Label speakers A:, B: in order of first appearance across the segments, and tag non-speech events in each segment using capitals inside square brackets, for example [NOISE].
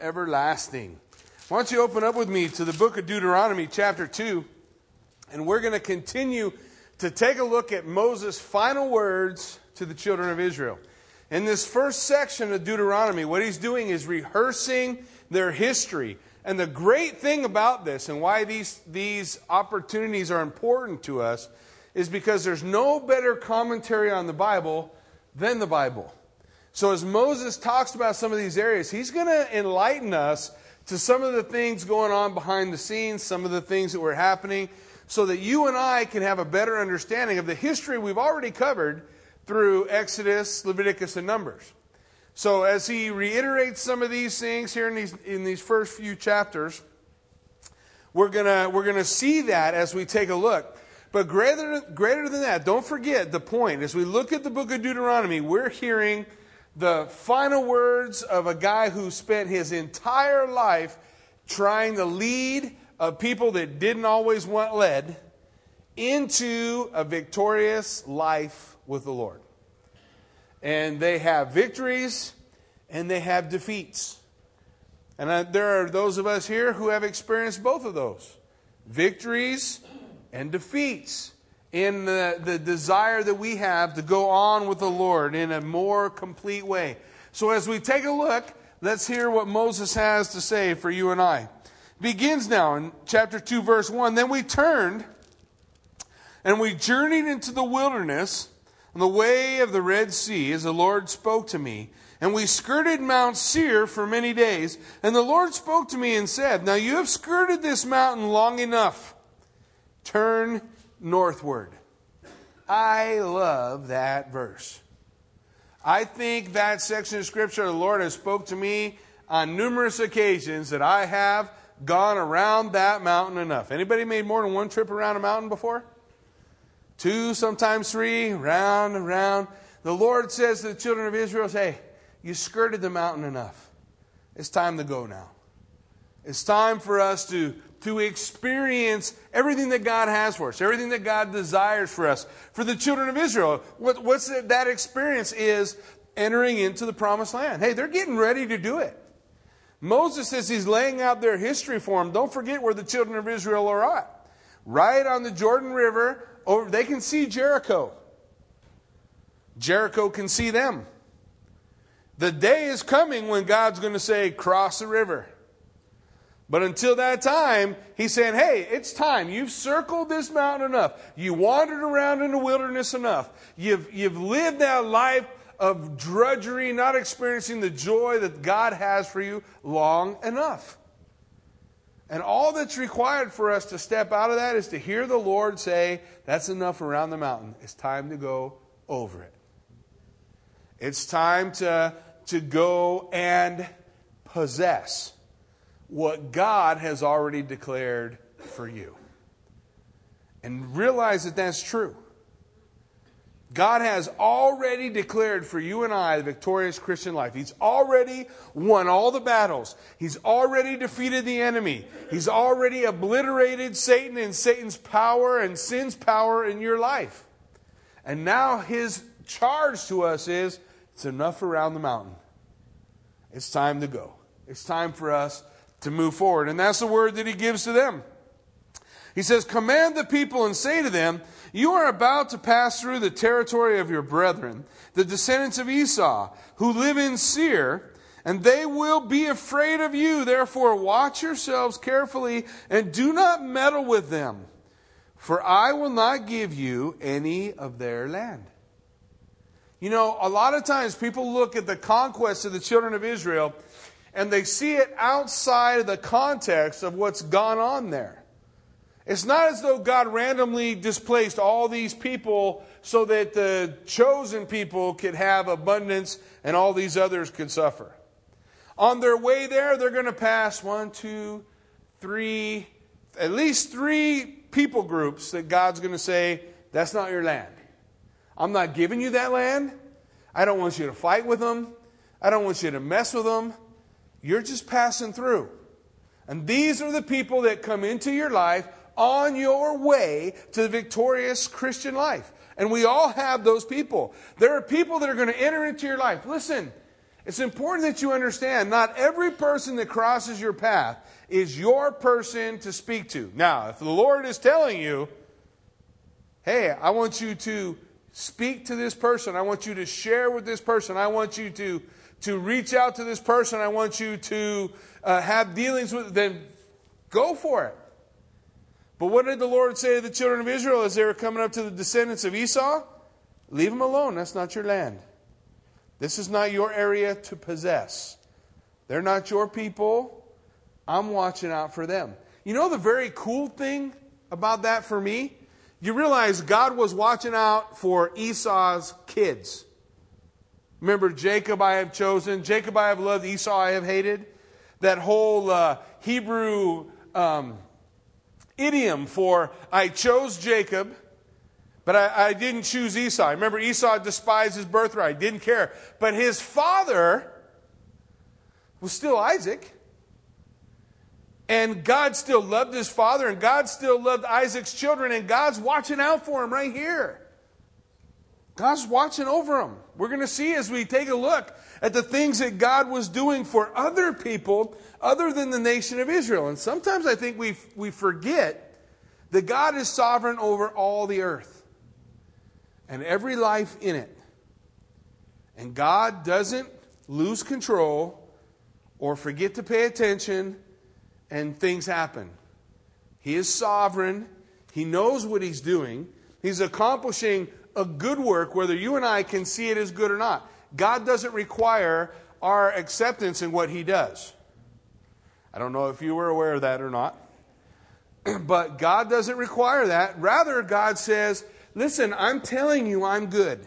A: everlasting. Why don't you open up with me to the book of Deuteronomy, chapter 2, and we're going to continue to take a look at Moses' final words to the children of Israel. In this first section of Deuteronomy, what he's doing is rehearsing their history. And the great thing about this and why these, these opportunities are important to us is because there's no better commentary on the Bible than the Bible. So, as Moses talks about some of these areas, he's going to enlighten us to some of the things going on behind the scenes, some of the things that were happening, so that you and I can have a better understanding of the history we've already covered through Exodus, Leviticus, and Numbers. So, as he reiterates some of these things here in these, in these first few chapters, we're going we're gonna see that as we take a look. But greater, greater than that, don't forget the point. As we look at the book of Deuteronomy, we're hearing the final words of a guy who spent his entire life trying to lead a people that didn't always want led into a victorious life with the Lord. And they have victories and they have defeats. And there are those of us here who have experienced both of those victories and defeats in the, the desire that we have to go on with the Lord in a more complete way. So, as we take a look, let's hear what Moses has to say for you and I. Begins now in chapter 2, verse 1. Then we turned and we journeyed into the wilderness on the way of the Red Sea as the Lord spoke to me. And we skirted Mount Seir for many days. And the Lord spoke to me and said, Now you have skirted this mountain long enough. Turn northward. I love that verse. I think that section of scripture the Lord has spoke to me on numerous occasions that I have gone around that mountain enough. Anybody made more than one trip around a mountain before? Two, sometimes three, round and round. The Lord says to the children of Israel, Hey, you skirted the mountain enough. It's time to go now. It's time for us to to experience everything that God has for us, everything that God desires for us. For the children of Israel, what, what's that, experience is entering into the promised land. Hey, they're getting ready to do it. Moses says he's laying out their history for them. Don't forget where the children of Israel are at. Right on the Jordan River, over, they can see Jericho. Jericho can see them. The day is coming when God's going to say, cross the river. But until that time, he's saying, hey, it's time. You've circled this mountain enough. You wandered around in the wilderness enough. You've, you've lived that life of drudgery, not experiencing the joy that God has for you long enough. And all that's required for us to step out of that is to hear the Lord say, That's enough around the mountain. It's time to go over it. It's time to, to go and possess what God has already declared for you. And realize that that's true. God has already declared for you and I the victorious Christian life. He's already won all the battles. He's already defeated the enemy. He's already obliterated Satan and Satan's power and sin's power in your life. And now his charge to us is it's enough around the mountain. It's time to go. It's time for us to move forward. And that's the word that he gives to them. He says, Command the people and say to them, You are about to pass through the territory of your brethren, the descendants of Esau, who live in Seir, and they will be afraid of you. Therefore, watch yourselves carefully and do not meddle with them, for I will not give you any of their land. You know, a lot of times people look at the conquest of the children of Israel and they see it outside of the context of what's gone on there. It's not as though God randomly displaced all these people so that the chosen people could have abundance and all these others could suffer. On their way there, they're going to pass one, two, three, at least three people groups that God's going to say, That's not your land. I'm not giving you that land. I don't want you to fight with them. I don't want you to mess with them. You're just passing through. And these are the people that come into your life on your way to the victorious Christian life. And we all have those people. There are people that are going to enter into your life. Listen, It's important that you understand not every person that crosses your path is your person to speak to. Now, if the Lord is telling you, hey, I want you to speak to this person, I want you to share with this person, I want you to, to reach out to this person, I want you to uh, have dealings with, then go for it. But what did the Lord say to the children of Israel as they were coming up to the descendants of Esau? Leave them alone. That's not your land. This is not your area to possess. They're not your people. I'm watching out for them. You know the very cool thing about that for me? You realize God was watching out for Esau's kids. Remember, Jacob I have chosen, Jacob I have loved, Esau I have hated. That whole uh, Hebrew um, idiom for I chose Jacob, but I, I didn't choose Esau. Remember, Esau despised his birthright, didn't care. But his father was still Isaac. And God still loved his father, and God still loved Isaac's children, and God's watching out for him right here. God's watching over them. We're going to see as we take a look at the things that God was doing for other people other than the nation of Israel. And sometimes I think we, we forget that God is sovereign over all the earth and every life in it. And God doesn't lose control or forget to pay attention and things happen. He is sovereign. He knows what he's doing. He's accomplishing a good work, whether you and I can see it as good or not. God doesn't require our acceptance in what he does. I don't know if you were aware of that or not. [CLEARS THROAT] but God doesn't require that. Rather, God says, listen, I'm telling you I'm good.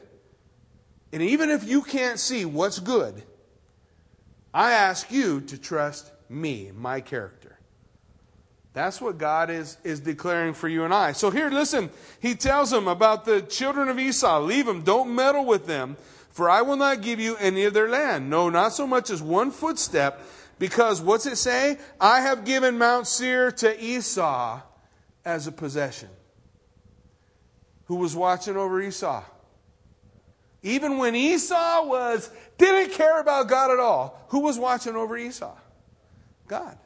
A: And even if you can't see what's good, I ask you to trust me, my character. That's what God is, is declaring for you and I. So here, listen, he tells them about the children of Esau. Leave them, don't meddle with them, for I will not give you any of their land. No, not so much as one footstep because what's it say? I have given Mount Seir to Esau as a possession. Who was watching over Esau? Even when Esau was didn't care about God at all, who was watching over Esau? God.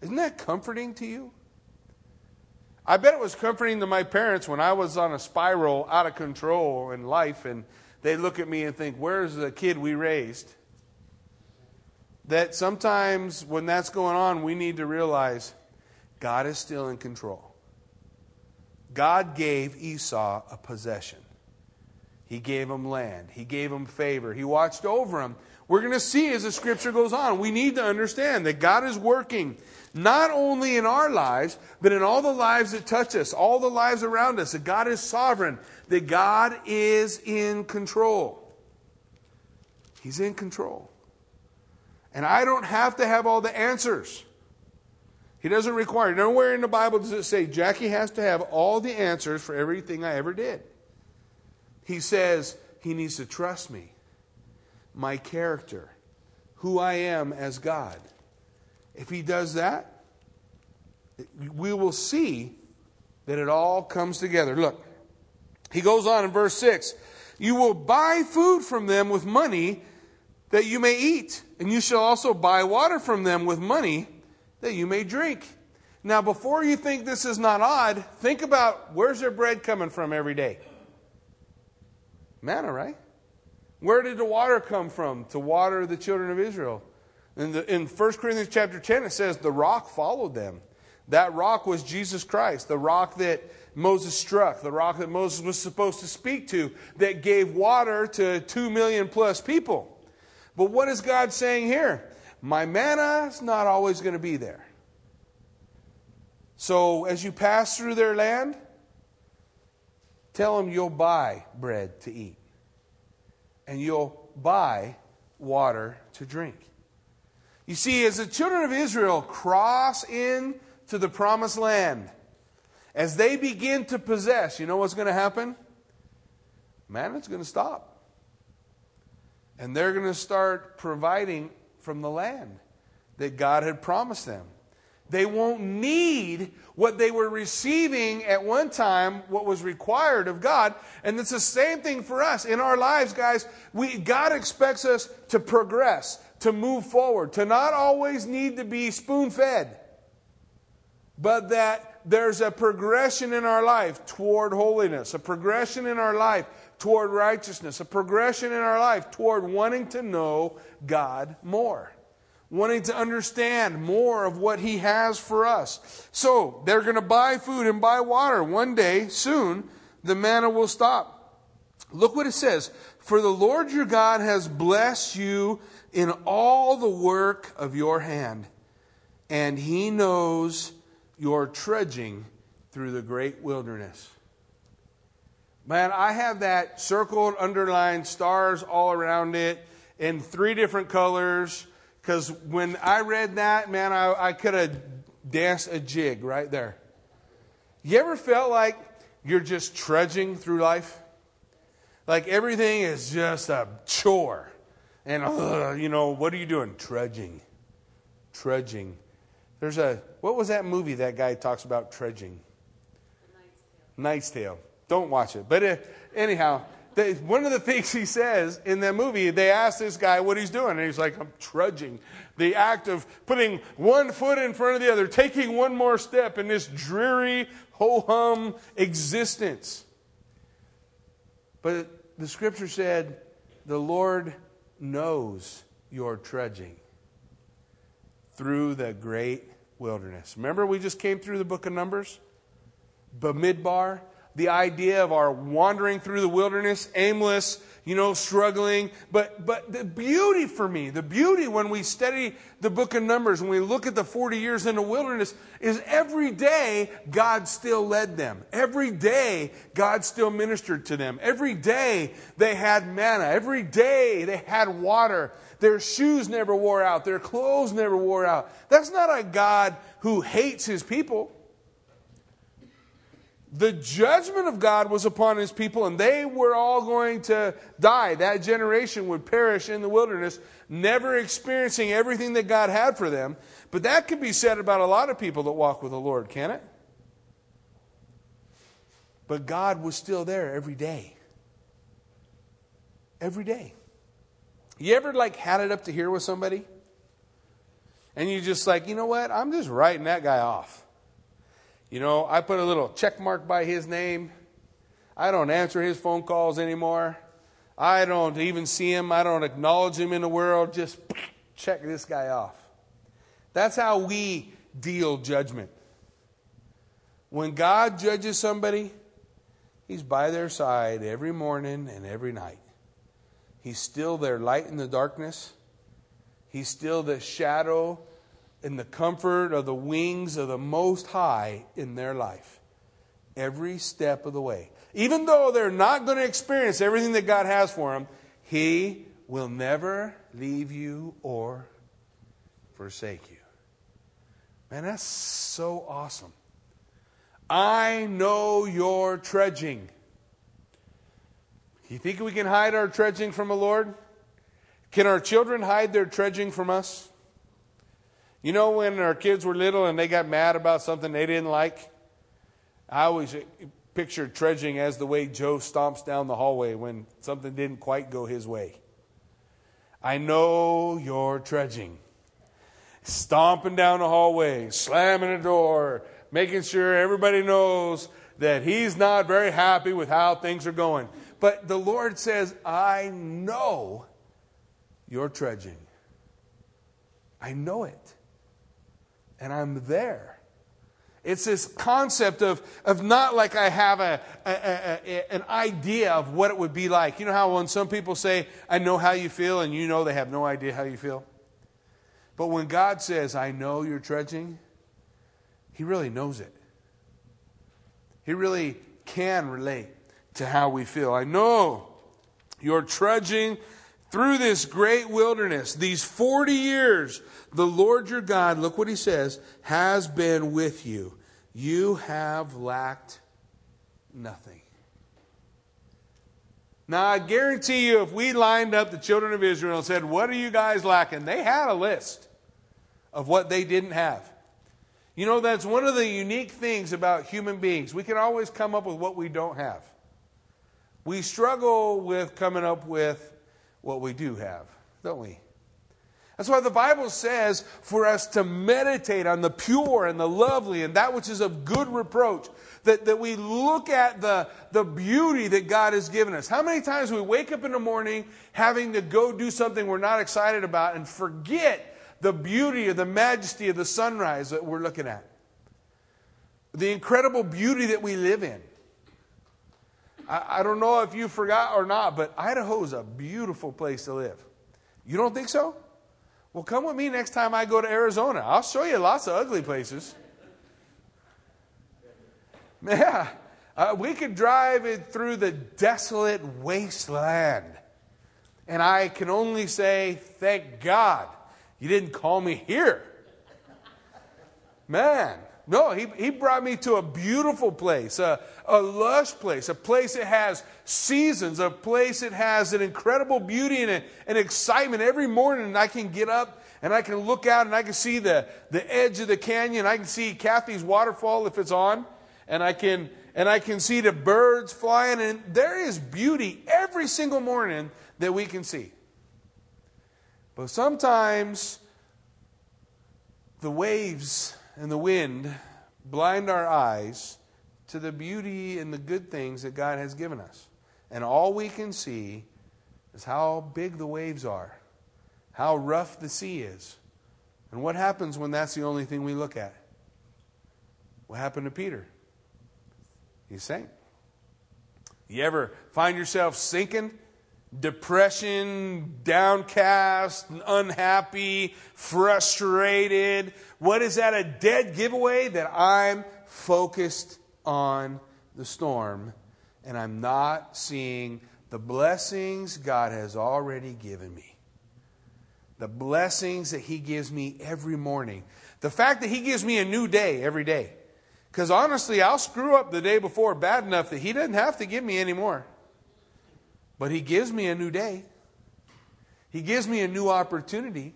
A: Isn't that comforting to you? I bet it was comforting to my parents when I was on a spiral out of control in life and they look at me and think, Where's the kid we raised? that sometimes when that's going on, we need to realize God is still in control. God gave Esau a possession. He gave him land. He gave him favor. He watched over him. We're going to see as the scripture goes on, we need to understand that God is working not only in our lives, but in all the lives that touch us, all the lives around us, that God is sovereign, that God is in control. He's in control. And I don't have to have all the answers. He doesn't require. Nowhere in the Bible does it say Jackie has to have all the answers for everything I ever did. He says he needs to trust me, my character, who I am as God. If he does that, we will see that it all comes together. Look, he goes on in verse 6 You will buy food from them with money that you may eat, and you shall also buy water from them with money that you may drink. Now, before you think this is not odd, think about where's their bread coming from every day? Manna, right? Where did the water come from to water the children of Israel? In, the, in 1 Corinthians chapter 10, it says the rock followed them. That rock was Jesus Christ, the rock that Moses struck, the rock that Moses was supposed to speak to, that gave water to two million plus people. But what is God saying here? My manna is not always going to be there. So as you pass through their land, tell them you'll buy bread to eat and you'll buy water to drink. You see, as the children of Israel cross into the promised land, as they begin to possess, you know what's going to happen? Manna's going to stop. And they're going to start providing from the land that God had promised them. They won't need what they were receiving at one time, what was required of God. And it's the same thing for us in our lives, guys. We, God expects us to progress, to move forward, to not always need to be spoon fed, but that there's a progression in our life toward holiness, a progression in our life toward righteousness, a progression in our life toward wanting to know God more wanting to understand more of what he has for us. So they're going to buy food and buy water. One day, soon, the manna will stop. Look what it says. For the Lord your God has blessed you in all the work of your hand, and he knows your trudging through the great wilderness. Man, I have that circled, underlined, stars all around it in three different colors because when I read that, man, I, I could have danced a jig right there. You ever felt like you're just trudging through life? Like everything is just a chore. And, uh, you know, what are you doing? Trudging. Trudging. There's a, what was that movie that guy talks about trudging? Knight's Tale. Tale. Don't watch it. But uh, anyhow, they, one of the things he says in that movie, they ask this guy what he's doing, and he's like, I'm trudging. The act of putting one foot in front of the other, taking one more step in this dreary, ho hum existence. But the scripture said, the Lord knows your trudging through the great wilderness. Remember, we just came through the book of Numbers? Bamidbar, the idea of our wandering through the wilderness, aimless, you know, struggling. But, but the beauty for me, the beauty when we study the book of Numbers, when we look at the 40 years in the wilderness, is every day God still led them. Every day God still ministered to them. Every day they had manna. Every day they had water. Their shoes never wore out. Their clothes never wore out. That's not a God who hates his people. The judgment of God was upon his people, and they were all going to die. That generation would perish in the wilderness, never experiencing everything that God had for them. But that could be said about a lot of people that walk with the Lord, can it? But God was still there every day. Every day. You ever like had it up to here with somebody? And you just like, you know what? I'm just writing that guy off. You know, I put a little check mark by his name. I don't answer his phone calls anymore. I don't even see him. I don't acknowledge him in the world. Just [SNIFFS] check this guy off. That's how we deal judgment. When God judges somebody, He's by their side every morning and every night. He's still their light in the darkness. He's still the shadow in the comfort of the wings of the Most High in their life every step of the way. Even though they're not going to experience everything that God has for them, He will never leave you or forsake you. Man, that's so awesome. I know your trudging. You think we can hide our trudging from the Lord? Can our children hide their trudging from us? You know, when our kids were little and they got mad about something they didn't like, I always pictured trudging as the way Joe stomps down the hallway when something didn't quite go his way. I know you're trudging. Stomping down the hallway, slamming the door, making sure everybody knows that he's not very happy with how things are going. But the Lord says, I know you're trudging. I know it and I'm there. It's this concept of, of not like I have a, a, a, an idea of what it would be like. You know how when some people say, I know how you feel, and you know they have no idea how you feel? But when God says, I know you're trudging, He really knows it. He really can relate to how we feel. I know you're trudging through this great wilderness, these 40 years, the Lord your God, look what he says, has been with you. You have lacked nothing. Now, I guarantee you, if we lined up the children of Israel and said, What are you guys lacking? They had a list of what they didn't have. You know, that's one of the unique things about human beings. We can always come up with what we don't have. We struggle with coming up with what we do have, don't we? That's why the Bible says for us to meditate on the pure and the lovely and that which is of good reproach. That, that we look at the, the beauty that God has given us. How many times we wake up in the morning having to go do something we're not excited about and forget the beauty or the majesty of the sunrise that we're looking at? The incredible beauty that we live in. I, I don't know if you forgot or not, but Idaho is a beautiful place to live. You don't think so? Well, come with me next time I go to Arizona. I'll show you lots of ugly places. Yeah, uh, we could drive it through the desolate wasteland. And I can only say, thank God you didn't call me here. Man, no, he, he brought me to a beautiful place, a, a lush place, a place that has seasons, a place that has an incredible beauty and, and excitement. Every morning I can get up and I can look out and I can see the, the edge of the canyon. I can see Kathy's waterfall if it's on. And I can and I can see the birds flying. And there is beauty every single morning that we can see. But sometimes the waves and the wind blind our eyes to the beauty and the good things that God has given us. And all we can see is how big the waves are, how rough the sea is. And what happens when that's the only thing we look at? What happened to Peter? He sank. You ever find yourself sinking? Depression, downcast, unhappy, frustrated. What is that? A dead giveaway that I'm focused on the storm and I'm not seeing the blessings God has already given me. The blessings that He gives me every morning. The fact that He gives me a new day every day. Because honestly, I'll screw up the day before bad enough that He doesn't have to give me any more. But He gives me a new day, He gives me a new opportunity.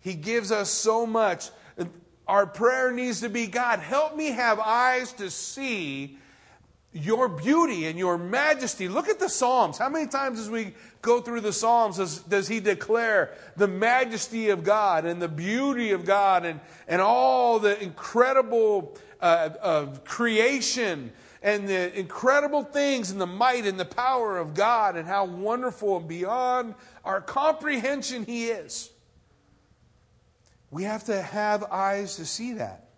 A: He gives us so much. Our prayer needs to be God, help me have eyes to see your beauty and your majesty. Look at the Psalms. How many times as we go through the Psalms does, does he declare the majesty of God and the beauty of God and, and all the incredible uh, creation and the incredible things and the might and the power of God and how wonderful and beyond our comprehension He is. We have to have eyes to see that.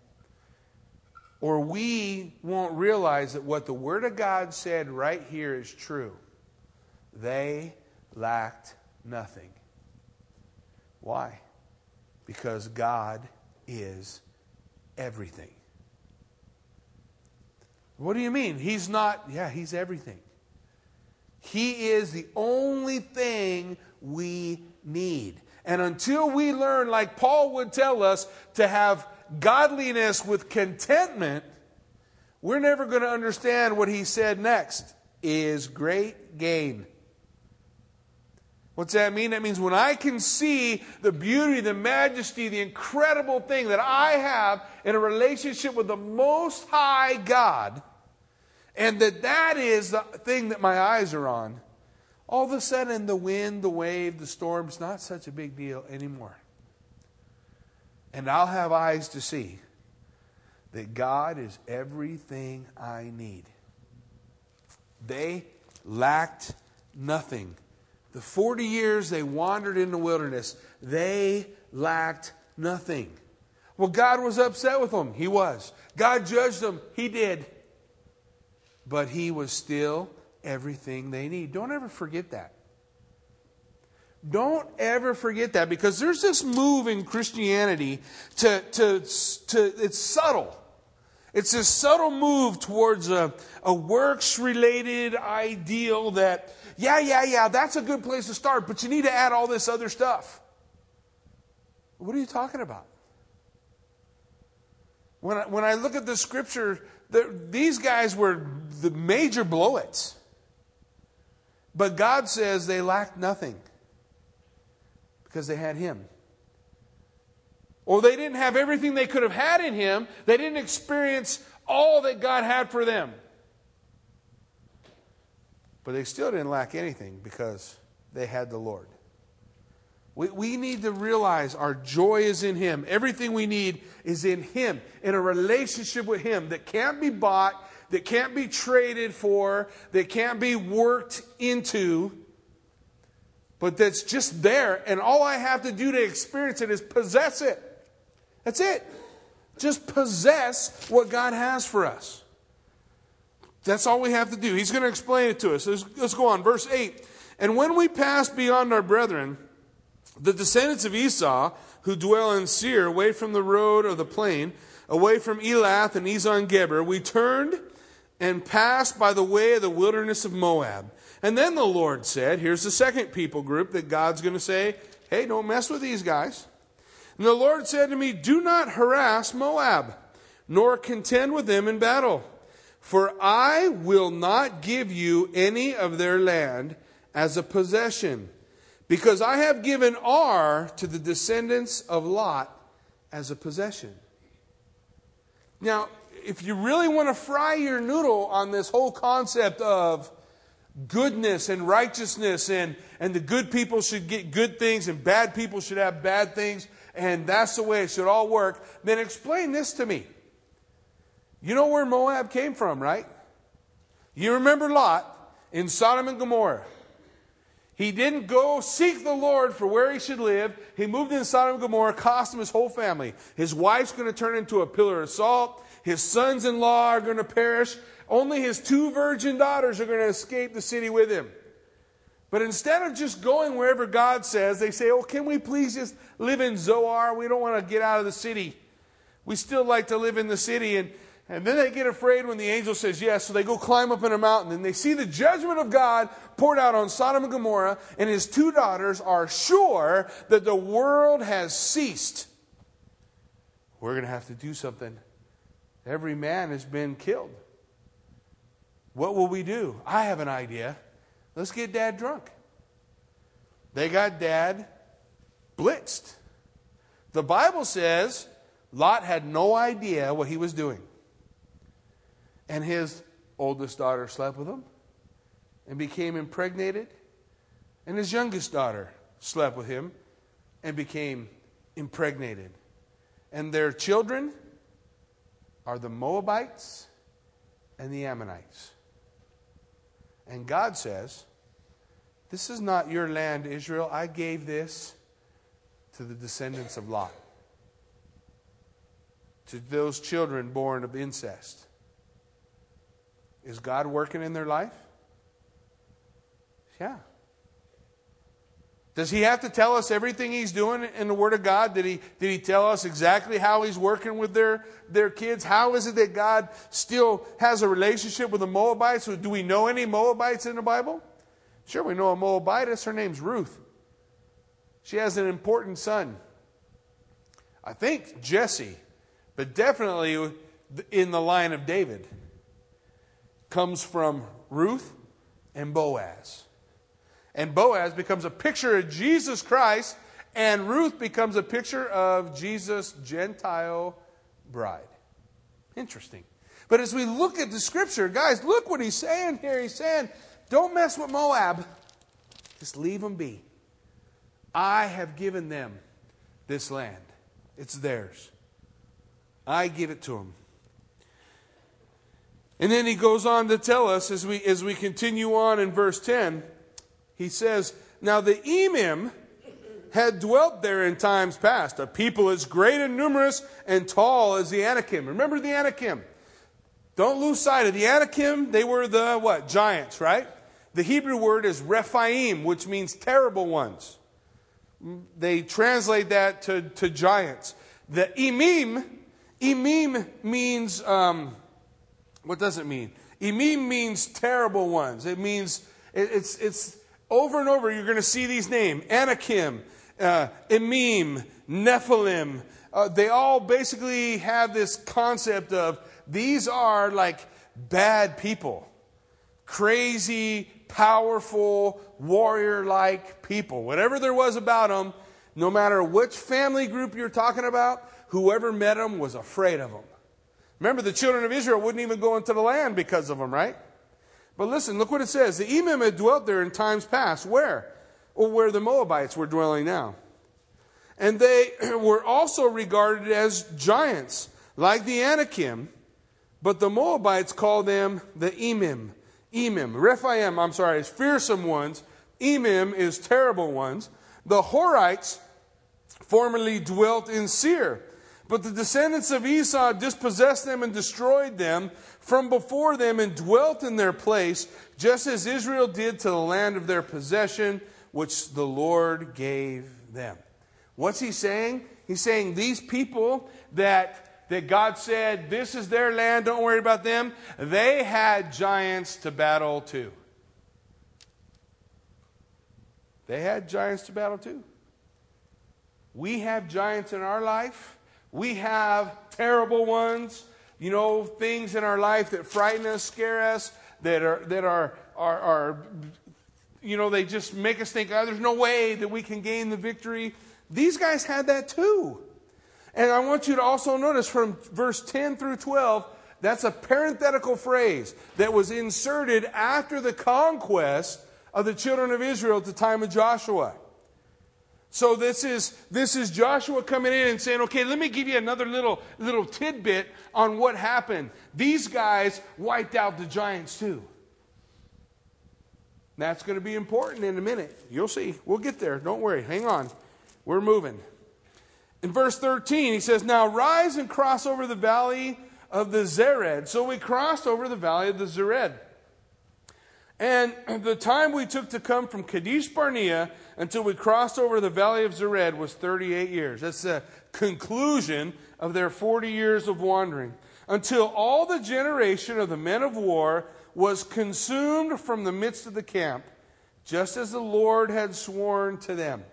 A: Or we won't realize that what the Word of God said right here is true. They lacked nothing. Why? Because God is everything. What do you mean? He's not, yeah, he's everything. He is the only thing we need. And until we learn, like Paul would tell us, to have godliness with contentment, we're never going to understand what he said next is great gain. What's that mean? That means when I can see the beauty, the majesty, the incredible thing that I have in a relationship with the Most High God, and that that is the thing that my eyes are on, all of a sudden the wind, the wave, the storm's not such a big deal anymore. And I'll have eyes to see that God is everything I need. They lacked nothing the 40 years they wandered in the wilderness, they lacked nothing. Well, God was upset with them. He was. God judged them. He did. But He was still everything they need. Don't ever forget that. Don't ever forget that because there's this move in Christianity to, to, to it's subtle. It's a subtle move towards a, a works related ideal that yeah, yeah, yeah, that's a good place to start, but you need to add all this other stuff. What are you talking about? When I, when I look at the scripture, these guys were the major blowits. But God says they lacked nothing because they had Him. or they didn't have everything they could have had in him. They didn't experience all that God had for them. But they still didn't lack anything because they had the Lord. We, we need to realize our joy is in Him. Everything we need is in Him, in a relationship with Him that can't be bought, that can't be traded for, that can't be worked into, but that's just there. And all I have to do to experience it is possess it. That's it. Just possess what God has for us. That's all we have to do. He's going to explain it to us. Let's, let's go on. Verse 8. And when we pass beyond our brethren, the descendants of Esau, who dwell in Seir, away from the road of the plain, away from Elath and Ezion Geber, we turned and passed by the way of the wilderness of Moab. And then the Lord said, Here's the second people group that God's going to say, Hey, don't mess with these guys. And the Lord said to me, Do not harass Moab, nor contend with them in battle. For I will not give you any of their land as a possession, because I have given Ar to the descendants of Lot as a possession. Now, if you really want to fry your noodle on this whole concept of goodness and righteousness and, and the good people should get good things and bad people should have bad things and that's the way it should all work, then explain this to me. You know where Moab came from, right? You remember Lot in Sodom and Gomorrah. He didn't go seek the Lord for where he should live. He moved in Sodom and Gomorrah, cost him his whole family. His wife's going to turn into a pillar of salt. His sons in law are going to perish. Only his two virgin daughters are going to escape the city with him. But instead of just going wherever God says, they say, Oh, can we please just live in Zoar? We don't want to get out of the city. We still like to live in the city. And, and then they get afraid when the angel says yes. So they go climb up in a mountain and they see the judgment of God poured out on Sodom and Gomorrah. And his two daughters are sure that the world has ceased. We're going to have to do something. Every man has been killed. What will we do? I have an idea. Let's get dad drunk. They got dad blitzed. The Bible says Lot had no idea what he was doing. And his oldest daughter slept with him and became impregnated. And his youngest daughter slept with him and became impregnated. And their children are the Moabites and the Ammonites. And God says, This is not your land, Israel. I gave this to the descendants of Lot, to those children born of incest. Is God working in their life? Yeah. Does he have to tell us everything he's doing in the Word of God? Did he, did he tell us exactly how he's working with their, their kids? How is it that God still has a relationship with the Moabites? Do we know any Moabites in the Bible? Sure, we know a Moabitess. Her name's Ruth. She has an important son. I think Jesse, but definitely in the line of David, comes from Ruth and Boaz. And Boaz becomes a picture of Jesus Christ, and Ruth becomes a picture of Jesus' Gentile bride. Interesting. But as we look at the scripture, guys, look what he's saying here. He's saying, don't mess with Moab, just leave them be. I have given them this land, it's theirs. I give it to them. And then he goes on to tell us as we, as we continue on in verse 10 he says, Now the Emim had dwelt there in times past, a people as great and numerous and tall as the Anakim. Remember the Anakim? Don't lose sight of the Anakim. They were the what? Giants, right? The Hebrew word is Rephaim, which means terrible ones. They translate that to, to giants. The Emim, Emim means, um, what does it mean? Emim means terrible ones. It means, it, it's, it's, over and over, you're going to see these names Anakim, uh, Emim, Nephilim. Uh, they all basically have this concept of these are like bad people, crazy, powerful, warrior like people. Whatever there was about them, no matter which family group you're talking about, whoever met them was afraid of them. Remember, the children of Israel wouldn't even go into the land because of them, right? But listen, look what it says. The Emim had dwelt there in times past. Where? Well, where the Moabites were dwelling now. And they [CLEARS THROAT] were also regarded as giants, like the Anakim, but the Moabites called them the Emim. Emim. Rephaim, I'm sorry, is fearsome ones. Emim is terrible ones. The Horites formerly dwelt in Seir. But the descendants of Esau dispossessed them and destroyed them from before them and dwelt in their place, just as Israel did to the land of their possession, which the Lord gave them. What's he saying? He's saying these people that, that God said, this is their land, don't worry about them, they had giants to battle too. They had giants to battle too. We have giants in our life. We have terrible ones, you know, things in our life that frighten us, scare us, that are that are are, are you know, they just make us think, oh, there's no way that we can gain the victory. These guys had that too. And I want you to also notice from verse 10 through 12, that's a parenthetical phrase that was inserted after the conquest of the children of Israel at the time of Joshua. So this is this is Joshua coming in and saying, "Okay, let me give you another little little tidbit on what happened. These guys wiped out the giants too." That's going to be important in a minute. You'll see. We'll get there. Don't worry. Hang on. We're moving. In verse 13, he says, Now rise and cross over the valley of the Zered. So we crossed over the valley of the Zered. And [CLEARS THROAT] the time we took to come from Kadesh Barnea until we crossed over the valley of Zered was 38 years. That's the conclusion of their 40 years of wandering. Until all the generation of the men of war was consumed from the midst of the camp, just as the Lord had sworn to them.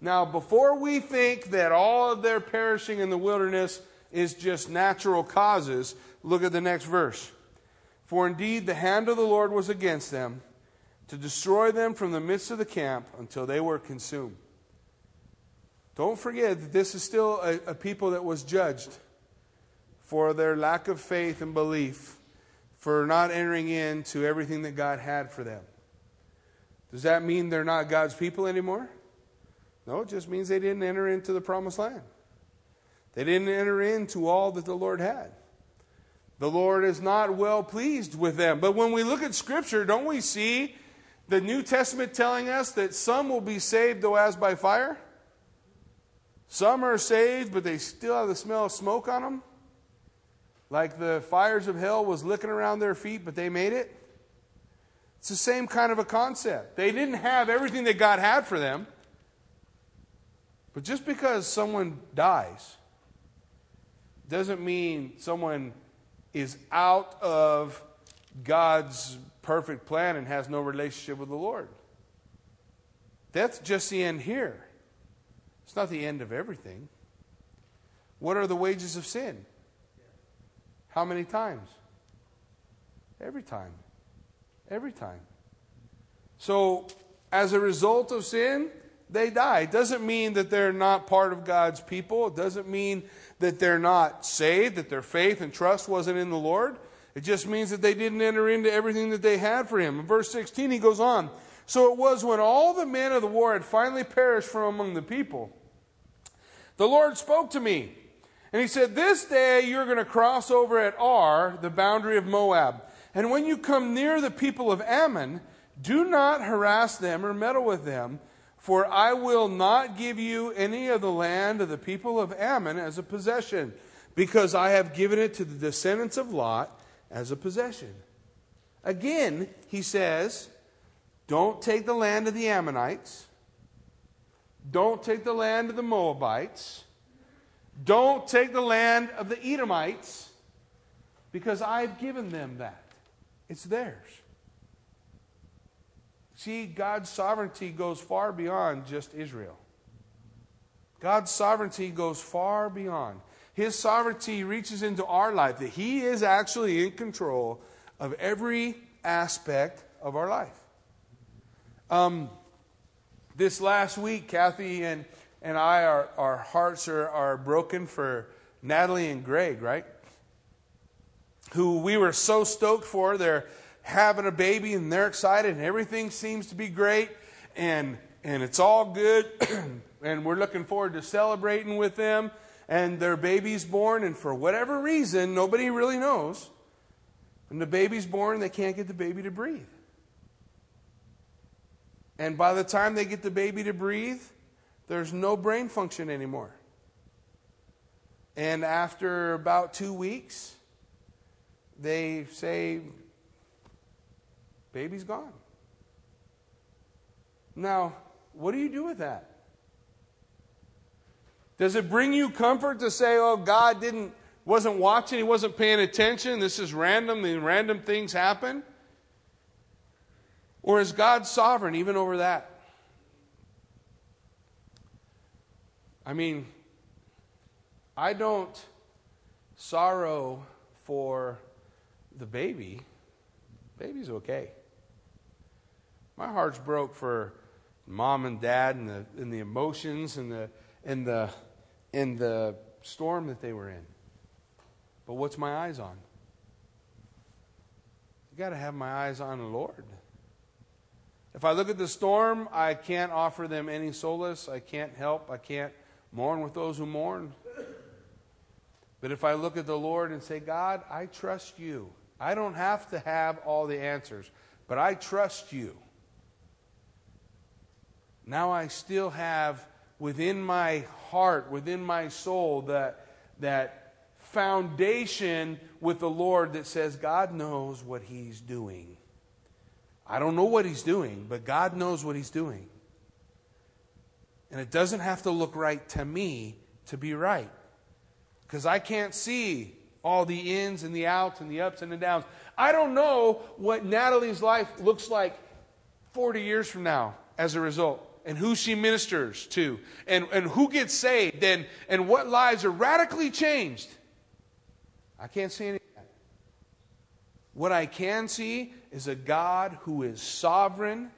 A: Now, before we think that all of their perishing in the wilderness is just natural causes, look at the next verse. For indeed the hand of the Lord was against them to destroy them from the midst of the camp until they were consumed. Don't forget that this is still a, a people that was judged for their lack of faith and belief, for not entering into everything that God had for them. Does that mean they're not God's people anymore? No, it just means they didn't enter into the promised land. They didn't enter into all that the Lord had. The Lord is not well pleased with them. But when we look at Scripture, don't we see the New Testament telling us that some will be saved, though as by fire? Some are saved, but they still have the smell of smoke on them. Like the fires of hell was licking around their feet, but they made it. It's the same kind of a concept. They didn't have everything that God had for them. But just because someone dies doesn't mean someone is out of God's perfect plan and has no relationship with the Lord. That's just the end here. It's not the end of everything. What are the wages of sin? How many times? Every time. Every time. So, as a result of sin, they die. It doesn't mean that they're not part of God's people. It doesn't mean that they're not saved, that their faith and trust wasn't in the Lord. It just means that they didn't enter into everything that they had for him. In verse 16, he goes on So it was when all the men of the war had finally perished from among the people, the Lord spoke to me. And he said, This day you're going to cross over at Ar, the boundary of Moab. And when you come near the people of Ammon, do not harass them or meddle with them for I will not give you any of the land of the people of Ammon as a possession, because I have given it to the descendants of Lot as a possession. Again, he says, don't take the land of the Ammonites. Don't take the land of the Moabites. Don't take the land of the Edomites, because I've given them that. It's theirs. See, God's sovereignty goes far beyond just Israel. God's sovereignty goes far beyond. His sovereignty reaches into our life, that He is actually in control of every aspect of our life. Um, this last week, Kathy and, and I, our, our hearts are, are broken for Natalie and Greg, right? Who we were so stoked for. They're having a baby and they're excited and everything seems to be great and, and it's all good. [CLEARS THROAT] and we're looking forward to celebrating with them. And their baby's born, and for whatever reason, nobody really knows. When the baby's born, they can't get the baby to breathe. And by the time they get the baby to breathe, there's no brain function anymore. And after about two weeks, they say, baby's gone. Now, what do you do with that? Does it bring you comfort to say, oh, God didn't, wasn't watching, he wasn't paying attention, this is random, and random things happen? Or is God sovereign even over that? I mean, I don't sorrow for the baby. Baby's okay. My heart's broke for mom and dad and the, and the emotions and the, and, the, and the storm that they were in. But what's my eyes on? You got to have my eyes on the Lord. If I look at the storm, I can't offer them any solace. I can't help. I can't Mourn with those who mourn. But if I look at the Lord and say, God, I trust you. I don't have to have all the answers, but I trust you. Now I still have within my heart, within my soul, that, that foundation with the Lord that says, God knows what He's doing. I don't know what He's doing, but God knows what He's doing. And it doesn't have to look right to me to be right. Because I can't see all the ins and the outs and the ups and the downs. I don't know what Natalie's life looks like 40 years from now as a result, and who she ministers to, and, and who gets saved, and, and what lives are radically changed. I can't see any of that. What I can see is a God who is sovereign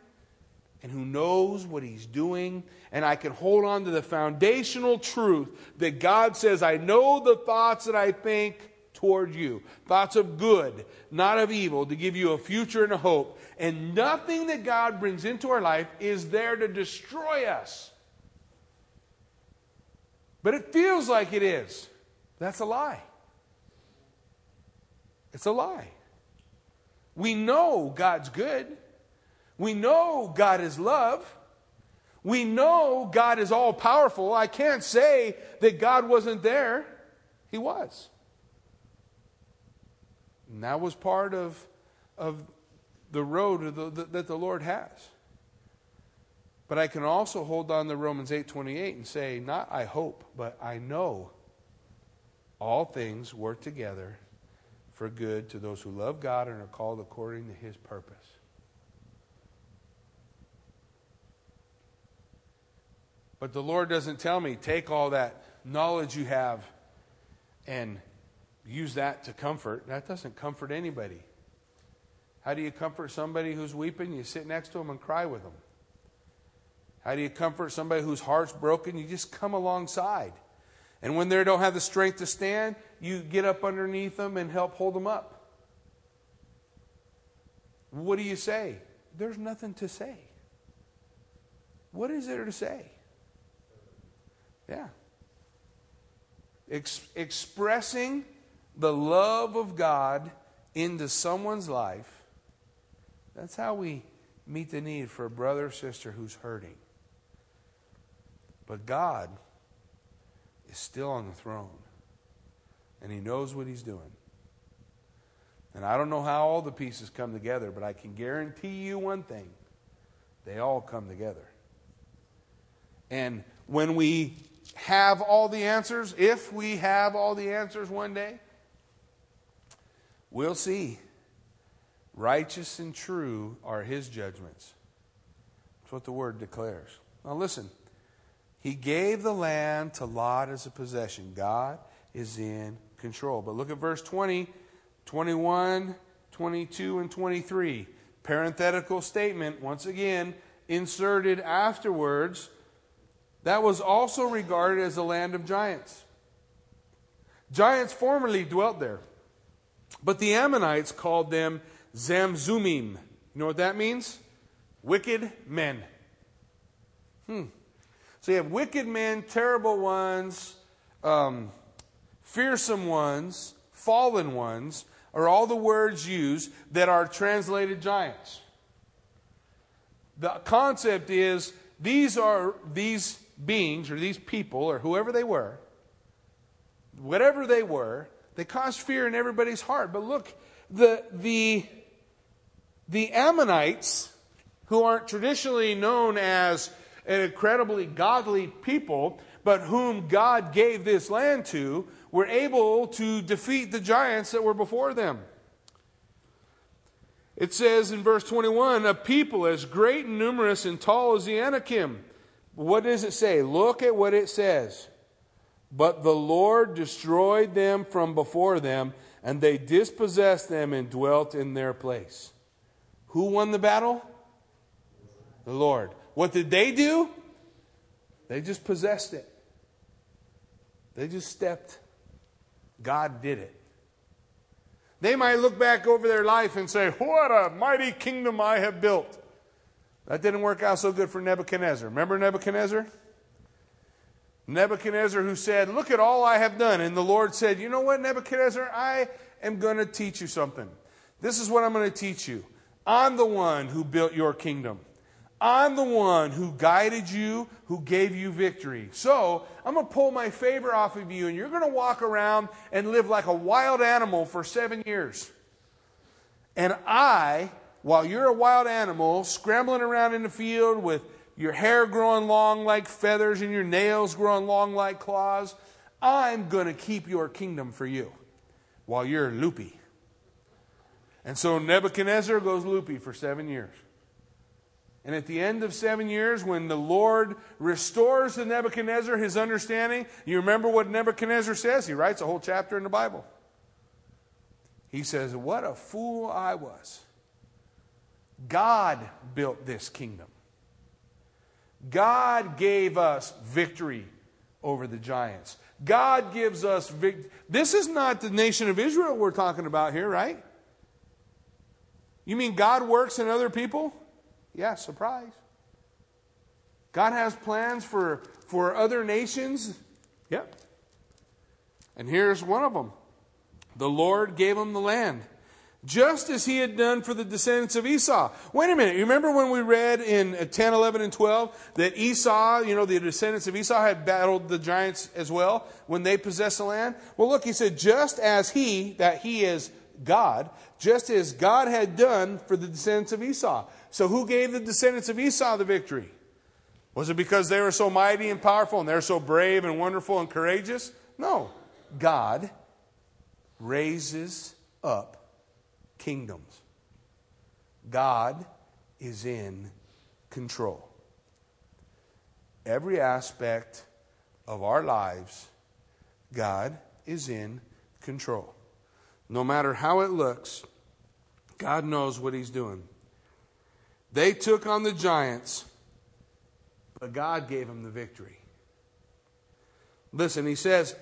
A: and who knows what he's doing. And I can hold on to the foundational truth that God says, I know the thoughts that I think toward you thoughts of good, not of evil, to give you a future and a hope. And nothing that God brings into our life is there to destroy us. But it feels like it is. That's a lie. It's a lie. We know God's good. We know God is love. We know God is all powerful. I can't say that God wasn't there. He was. And that was part of, of the road that the Lord has. But I can also hold on to Romans 8:28 and say, not I hope, but I know all things work together for good to those who love God and are called according to his purpose. But the Lord doesn't tell me, take all that knowledge you have and use that to comfort. That doesn't comfort anybody. How do you comfort somebody who's weeping? You sit next to them and cry with them. How do you comfort somebody whose heart's broken? You just come alongside. And when they don't have the strength to stand, you get up underneath them and help hold them up. What do you say? There's nothing to say. What is there to say? Yeah. Ex- expressing the love of God into someone's life. That's how we meet the need for a brother or sister who's hurting. But God is still on the throne, and He knows what He's doing. And I don't know how all the pieces come together, but I can guarantee you one thing they all come together. And when we have all the answers, if we have all the answers one day, we'll see. Righteous and true are his judgments. That's what the word declares. Now, listen. He gave the land to Lot as a possession. God is in control. But look at verse 20, 21, 22, and 23. Parenthetical statement, once again, inserted afterwards that was also regarded as a land of giants. Giants formerly dwelt there, but the Ammonites called them Zamzummim. You know what that means? Wicked men. Hmm. So you have wicked men, terrible ones, um, fearsome ones, fallen ones, are all the words used that are translated giants. The concept is these are these beings or these people or whoever they were, whatever they were, they caused fear in everybody's heart. But look, the the the Ammonites, who aren't traditionally known as an incredibly godly people, but whom God gave this land to, were able to defeat the giants that were before them. It says in verse 21 a people as great and numerous and tall as the Anakim. What does it say? Look at what it says. But the Lord destroyed them from before them, and they dispossessed them and dwelt in their place. Who won the battle? The Lord. What did they do? They just possessed it. They just stepped. God did it. They might look back over their life and say, What a mighty kingdom I have built. That didn't work out so good for Nebuchadnezzar. Remember Nebuchadnezzar? Nebuchadnezzar, who said, Look at all I have done. And the Lord said, You know what, Nebuchadnezzar? I am going to teach you something. This is what I'm going to teach you. I'm the one who built your kingdom. I'm the one who guided you, who gave you victory. So I'm going to pull my favor off of you, and you're going to walk around and live like a wild animal for seven years. And I, while you're a wild animal, scrambling around in the field with your hair growing long like feathers and your nails growing long like claws, I'm going to keep your kingdom for you while you're loopy. And so Nebuchadnezzar goes loopy for seven years. And at the end of seven years, when the Lord restores to Nebuchadnezzar his understanding, you remember what Nebuchadnezzar says? He writes a whole chapter in the Bible. He says, What a fool I was. God built this kingdom. God gave us victory over the giants. God gives us victory. This is not the nation of Israel we're talking about here, right? You mean God works in other people? Yeah, surprise. God has plans for, for other nations. Yep. And here's one of them the Lord gave them the land, just as he had done for the descendants of Esau. Wait a minute. You remember when we read in uh, 10, 11, and 12 that Esau, you know, the descendants of Esau had battled the giants as well when they possessed the land? Well, look, he said, just as he, that he is God, just as God had done for the descendants of Esau. So, who gave the descendants of Esau the victory? Was it because they were so mighty and powerful and they're so brave and wonderful and courageous? No. God raises up kingdoms. God is in control. Every aspect of our lives, God is in control. No matter how it looks, God knows what He's doing. They took on the giants, but God gave them the victory. Listen, he says,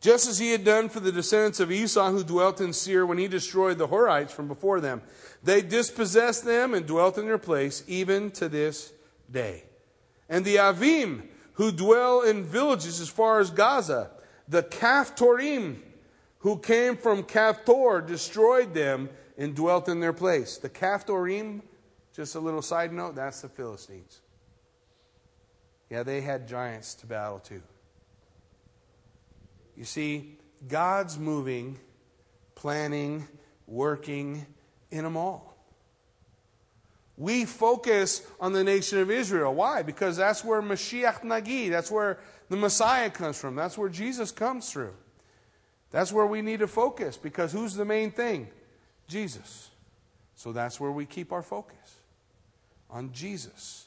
A: just as he had done for the descendants of Esau who dwelt in Seir when he destroyed the Horites from before them, they dispossessed them and dwelt in their place even to this day. And the Avim who dwell in villages as far as Gaza, the Caphtorim who came from Caphtor destroyed them and dwelt in their place. The Caphtorim just a little side note that's the Philistines. Yeah, they had giants to battle too. You see, God's moving, planning, working in them all. We focus on the nation of Israel. Why? Because that's where Mashiach Nagid, that's where the Messiah comes from. That's where Jesus comes through. That's where we need to focus because who's the main thing? Jesus. So that's where we keep our focus on Jesus.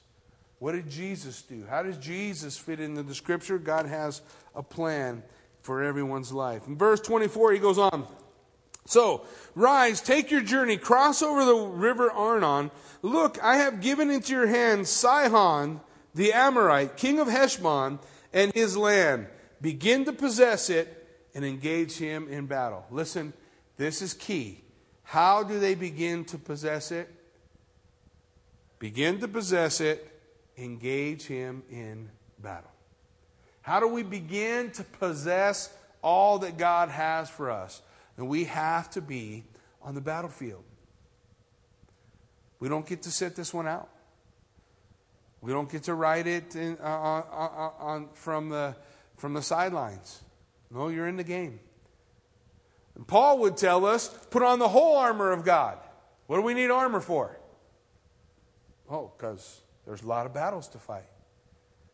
A: What did Jesus do? How does Jesus fit into the scripture? God has a plan for everyone's life. In verse 24, he goes on. So, rise, take your journey, cross over the river Arnon. Look, I have given into your hands Sihon, the Amorite, king of Heshbon, and his land. Begin to possess it and engage him in battle. Listen, this is key. How do they begin to possess it? Begin to possess it, engage him in battle. How do we begin to possess all that God has for us? And we have to be on the battlefield. We don't get to sit this one out. We don't get to write it in, uh, on, uh, uh, on, from the, from the sidelines. No, you're in the game. And Paul would tell us put on the whole armor of God. What do we need armor for? Oh, because there's a lot of battles to fight.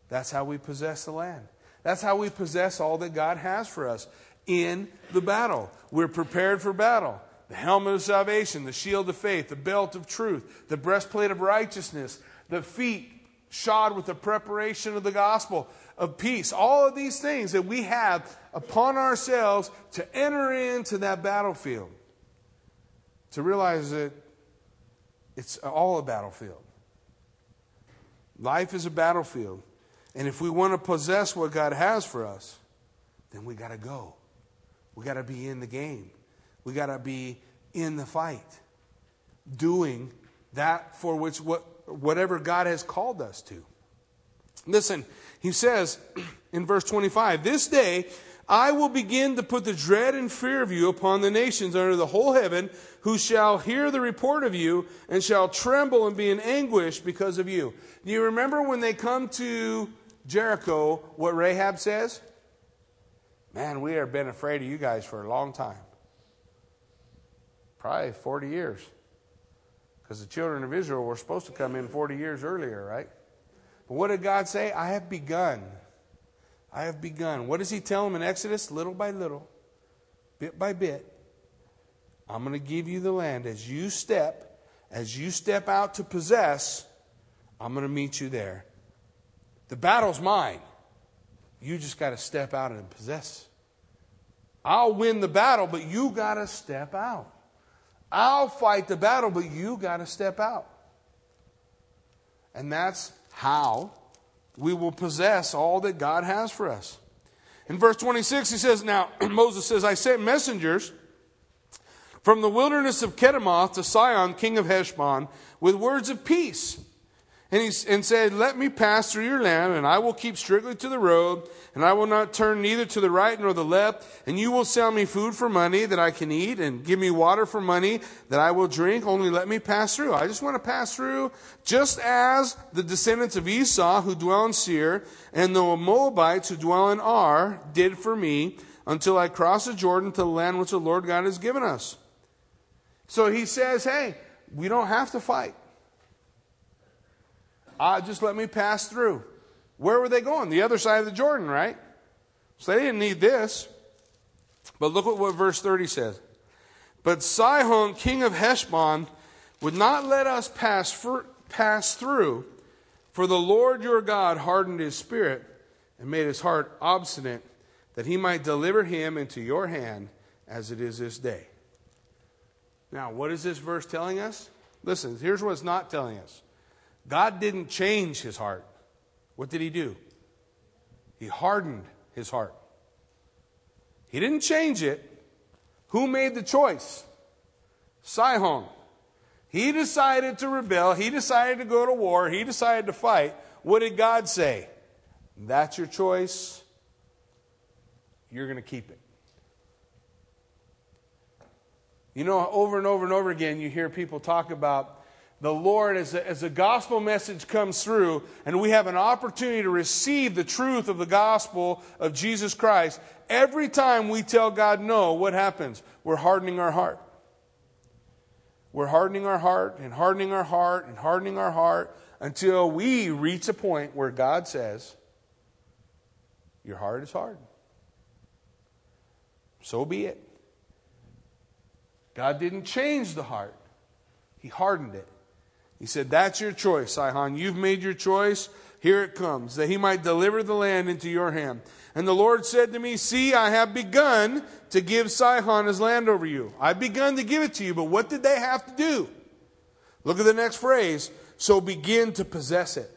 A: That's how we possess the land. That's how we possess all that God has for us in the battle. We're prepared for battle. The helmet of salvation, the shield of faith, the belt of truth, the breastplate of righteousness, the feet shod with the preparation of the gospel of peace. All of these things that we have upon ourselves to enter into that battlefield. To realize that it's all a battlefield. Life is a battlefield. And if we want to possess what God has for us, then we got to go. We got to be in the game. We got to be in the fight, doing that for which what, whatever God has called us to. Listen, he says [CLEARS THROAT] in verse 25, This day I will begin to put the dread and fear of you upon the nations under the whole heaven, who shall hear the report of you and shall tremble and be in anguish because of you. Do you remember when they come to Jericho, what Rahab says? Man, we have been afraid of you guys for a long time. Probably 40 years. Because the children of Israel were supposed to come in 40 years earlier, right? But what did God say? I have begun. I have begun. What does He tell them in Exodus? Little by little, bit by bit, I'm going to give you the land. As you step, as you step out to possess, I'm going to meet you there. The battle's mine. You just got to step out and possess. I'll win the battle, but you got to step out. I'll fight the battle, but you got to step out. And that's how we will possess all that God has for us. In verse 26, he says, Now, [CLEARS THROAT] Moses says, I sent messengers from the wilderness of Kedemoth to Sihon, king of Heshbon, with words of peace and he and said, Let me pass through your land, and I will keep strictly to the road, and I will not turn neither to the right nor the left. And you will sell me food for money that I can eat, and give me water for money that I will drink. Only let me pass through. I just want to pass through, just as the descendants of Esau who dwell in Seir, and the Moabites who dwell in Ar did for me, until I cross the Jordan to the land which the Lord God has given us. So he says, Hey, we don't have to fight. Uh, just let me pass through. Where were they going? The other side of the Jordan, right? So they didn't need this. But look at what verse 30 says. But Sihon, king of Heshbon, would not let us pass, for, pass through, for the Lord your God hardened his spirit and made his heart obstinate, that he might deliver him into your hand as it is this day. Now, what is this verse telling us? Listen, here's what it's not telling us. God didn't change his heart. What did he do? He hardened his heart. He didn't change it. Who made the choice? Sihon. He decided to rebel. He decided to go to war. He decided to fight. What did God say? That's your choice. You're going to keep it. You know, over and over and over again, you hear people talk about the Lord, as a, as a gospel message comes through, and we have an opportunity to receive the truth of the gospel of Jesus Christ, every time we tell God no, what happens? We're hardening our heart. We're hardening our heart and hardening our heart and hardening our heart until we reach a point where God says, Your heart is hard. So be it. God didn't change the heart, He hardened it. He said, That's your choice, Sihon. You've made your choice. Here it comes, that he might deliver the land into your hand. And the Lord said to me, See, I have begun to give Sihon his land over you. I've begun to give it to you, but what did they have to do? Look at the next phrase. So begin to possess it.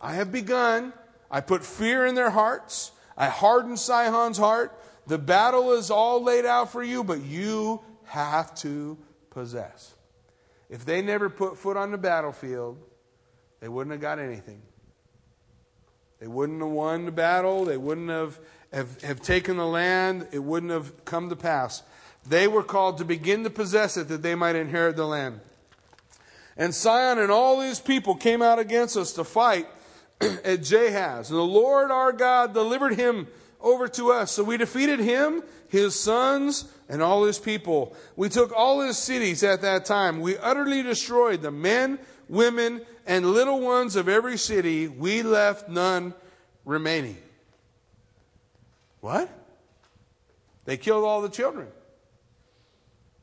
A: I have begun. I put fear in their hearts. I hardened Sihon's heart. The battle is all laid out for you, but you have to possess. If they never put foot on the battlefield, they wouldn't have got anything. They wouldn't have won the battle. They wouldn't have, have, have taken the land. It wouldn't have come to pass. They were called to begin to possess it that they might inherit the land. And Sihon and all his people came out against us to fight [CLEARS THROAT] at Jahaz. And the Lord our God delivered him over to us. So we defeated him, his sons, and all his people. We took all his cities at that time. We utterly destroyed the men, women, and little ones of every city. We left none remaining. What? They killed all the children.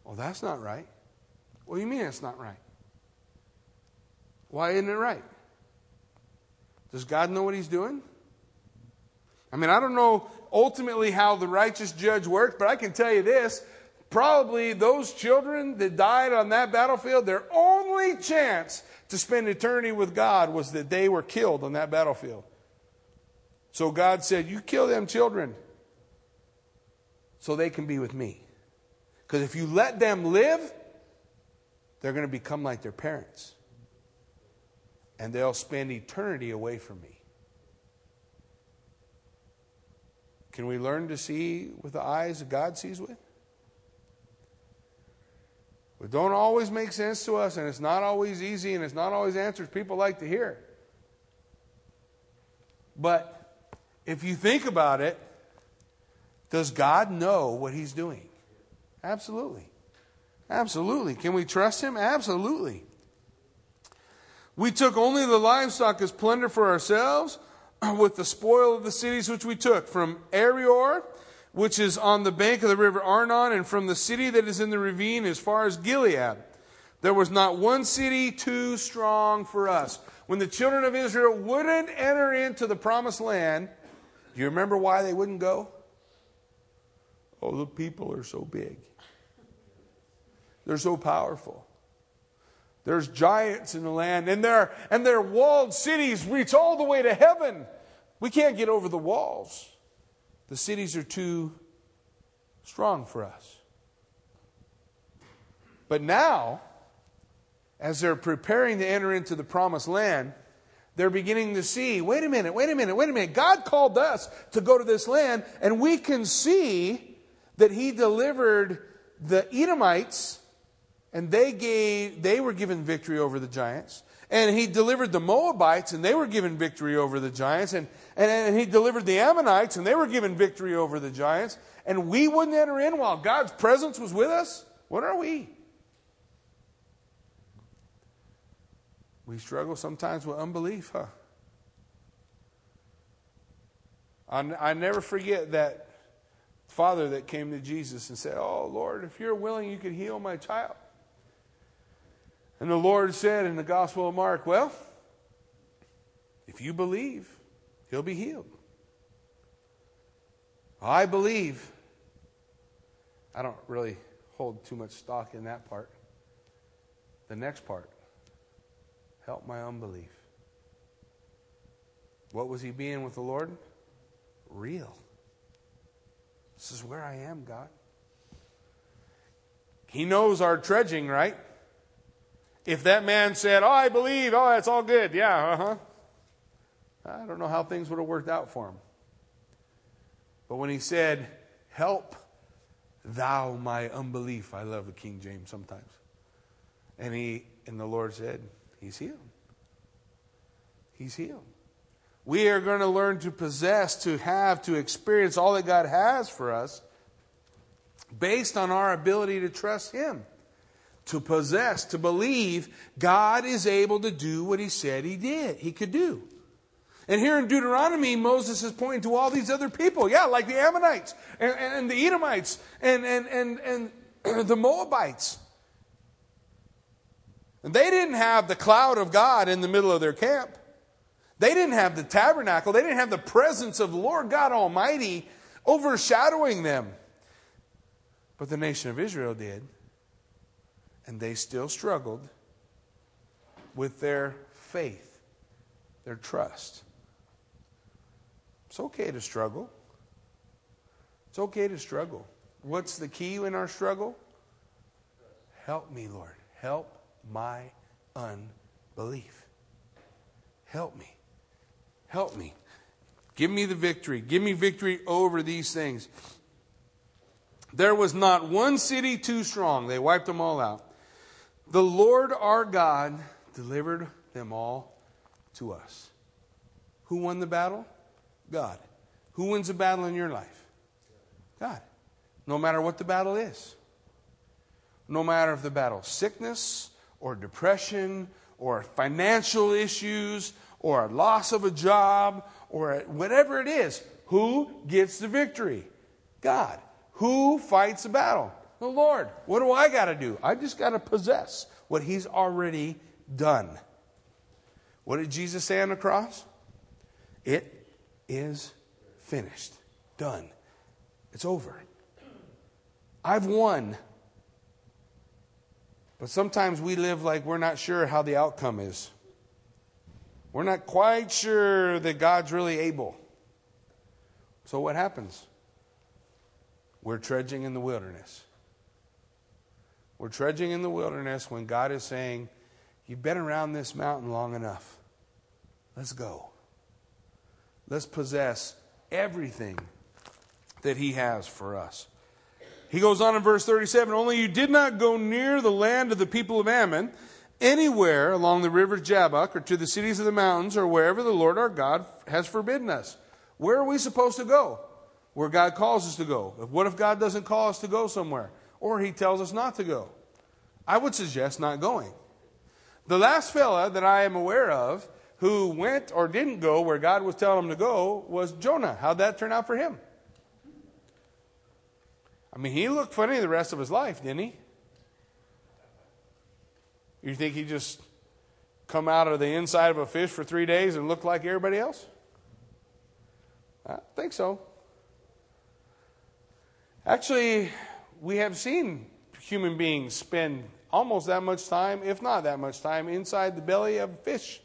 A: Well, that's not right. What do you mean it's not right? Why isn't it right? Does God know what He's doing? I mean, I don't know ultimately how the righteous judge works, but I can tell you this. Probably those children that died on that battlefield, their only chance to spend eternity with God was that they were killed on that battlefield. So God said, You kill them children so they can be with me. Because if you let them live, they're going to become like their parents. And they'll spend eternity away from me. Can we learn to see with the eyes that God sees with? It don't always make sense to us, and it's not always easy, and it's not always answers people like to hear. But if you think about it, does God know what He's doing? Absolutely. Absolutely. Can we trust him? Absolutely. We took only the livestock as plunder for ourselves [COUGHS] with the spoil of the cities which we took from Aroer, which is on the bank of the river Arnon, and from the city that is in the ravine as far as Gilead. There was not one city too strong for us. When the children of Israel wouldn't enter into the promised land, do you remember why they wouldn't go? Oh, the people are so big. They're so powerful. There's giants in the land, and their, and their walled cities reach all the way to heaven. We can't get over the walls. The cities are too strong for us. But now, as they're preparing to enter into the promised land, they're beginning to see wait a minute, wait a minute, wait a minute. God called us to go to this land, and we can see that he delivered the Edomites and they gave they were given victory over the giants. And he delivered the moabites and they were given victory over the giants. And, and, and he delivered the ammonites and they were given victory over the giants. And we wouldn't enter in while god's presence was with us? What are we? We struggle sometimes with unbelief huh? I, I never forget that father that came to Jesus and said, Oh, Lord, if you're willing, you could heal my child. And the Lord said in the Gospel of Mark, Well, if you believe, he'll be healed. I believe. I don't really hold too much stock in that part. The next part help my unbelief. What was he being with the Lord? Real. This is where I am, God. He knows our trudging, right? If that man said, Oh, I believe, oh, it's all good, yeah, uh huh. I don't know how things would have worked out for him. But when he said, Help thou my unbelief, I love the King James sometimes. And he and the Lord said, He's healed. He's healed. We are going to learn to possess, to have, to experience all that God has for us based on our ability to trust Him, to possess, to believe God is able to do what He said He did, He could do. And here in Deuteronomy, Moses is pointing to all these other people, yeah, like the Ammonites and, and, and the Edomites and, and, and, and [CLEARS THROAT] the Moabites. And they didn't have the cloud of God in the middle of their camp. They didn't have the tabernacle, they didn't have the presence of Lord God Almighty overshadowing them. But the nation of Israel did. And they still struggled with their faith. their trust. It's okay to struggle. It's okay to struggle. What's the key in our struggle? Help me, Lord. Help my unbelief. Help me. Help me. Give me the victory. Give me victory over these things. There was not one city too strong. They wiped them all out. The Lord our God delivered them all to us. Who won the battle? God. Who wins the battle in your life? God. No matter what the battle is. No matter if the battle sickness or depression or financial issues or a loss of a job or whatever it is, who gets the victory? God. Who fights the battle? The Lord. What do I got to do? I just got to possess what He's already done. What did Jesus say on the cross? It is finished. Done. It's over. I've won. But sometimes we live like we're not sure how the outcome is. We're not quite sure that God's really able. So what happens? We're trudging in the wilderness. We're trudging in the wilderness when God is saying, You've been around this mountain long enough. Let's go. Let's possess everything that He has for us. He goes on in verse 37 Only you did not go near the land of the people of Ammon, anywhere along the river Jabbok, or to the cities of the mountains, or wherever the Lord our God has forbidden us. Where are we supposed to go? where God calls us to go. What if God doesn't call us to go somewhere? Or he tells us not to go? I would suggest not going. The last fella that I am aware of who went or didn't go where God was telling him to go was Jonah. How'd that turn out for him? I mean, he looked funny the rest of his life, didn't he? You think he just come out of the inside of a fish for three days and looked like everybody else? I think so. Actually, we have seen human beings spend almost that much time, if not that much time, inside the belly of a fish.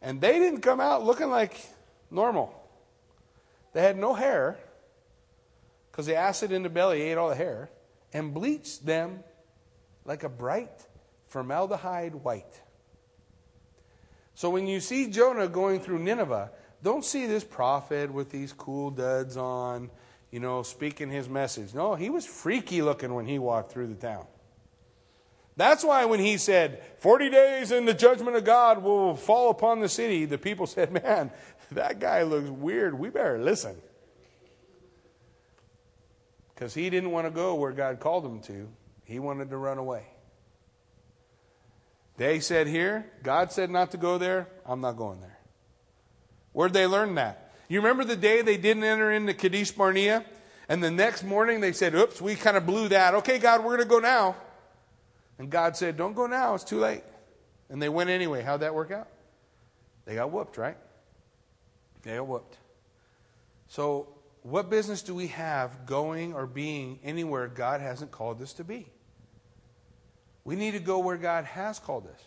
A: And they didn't come out looking like normal. They had no hair because the acid in the belly ate all the hair and bleached them like a bright formaldehyde white. So when you see Jonah going through Nineveh, don't see this prophet with these cool duds on you know, speaking his message. No, he was freaky looking when he walked through the town. That's why when he said, 40 days and the judgment of God will fall upon the city, the people [LAUGHS] said, Man, that guy looks weird. We better listen. Because he didn't want to go where God called him to, he wanted to run away. They said here, God said not to go there, I'm not going there. Where'd they learn that? You remember the day they didn't enter into Kadesh Barnea? And the next morning they said, Oops, we kind of blew that. Okay, God, we're going to go now. And God said, Don't go now, it's too late. And they went anyway. How'd that work out? They got whooped, right? They got whooped. So, what business do we have going or being anywhere God hasn't called us to be? We need to go where God has called us.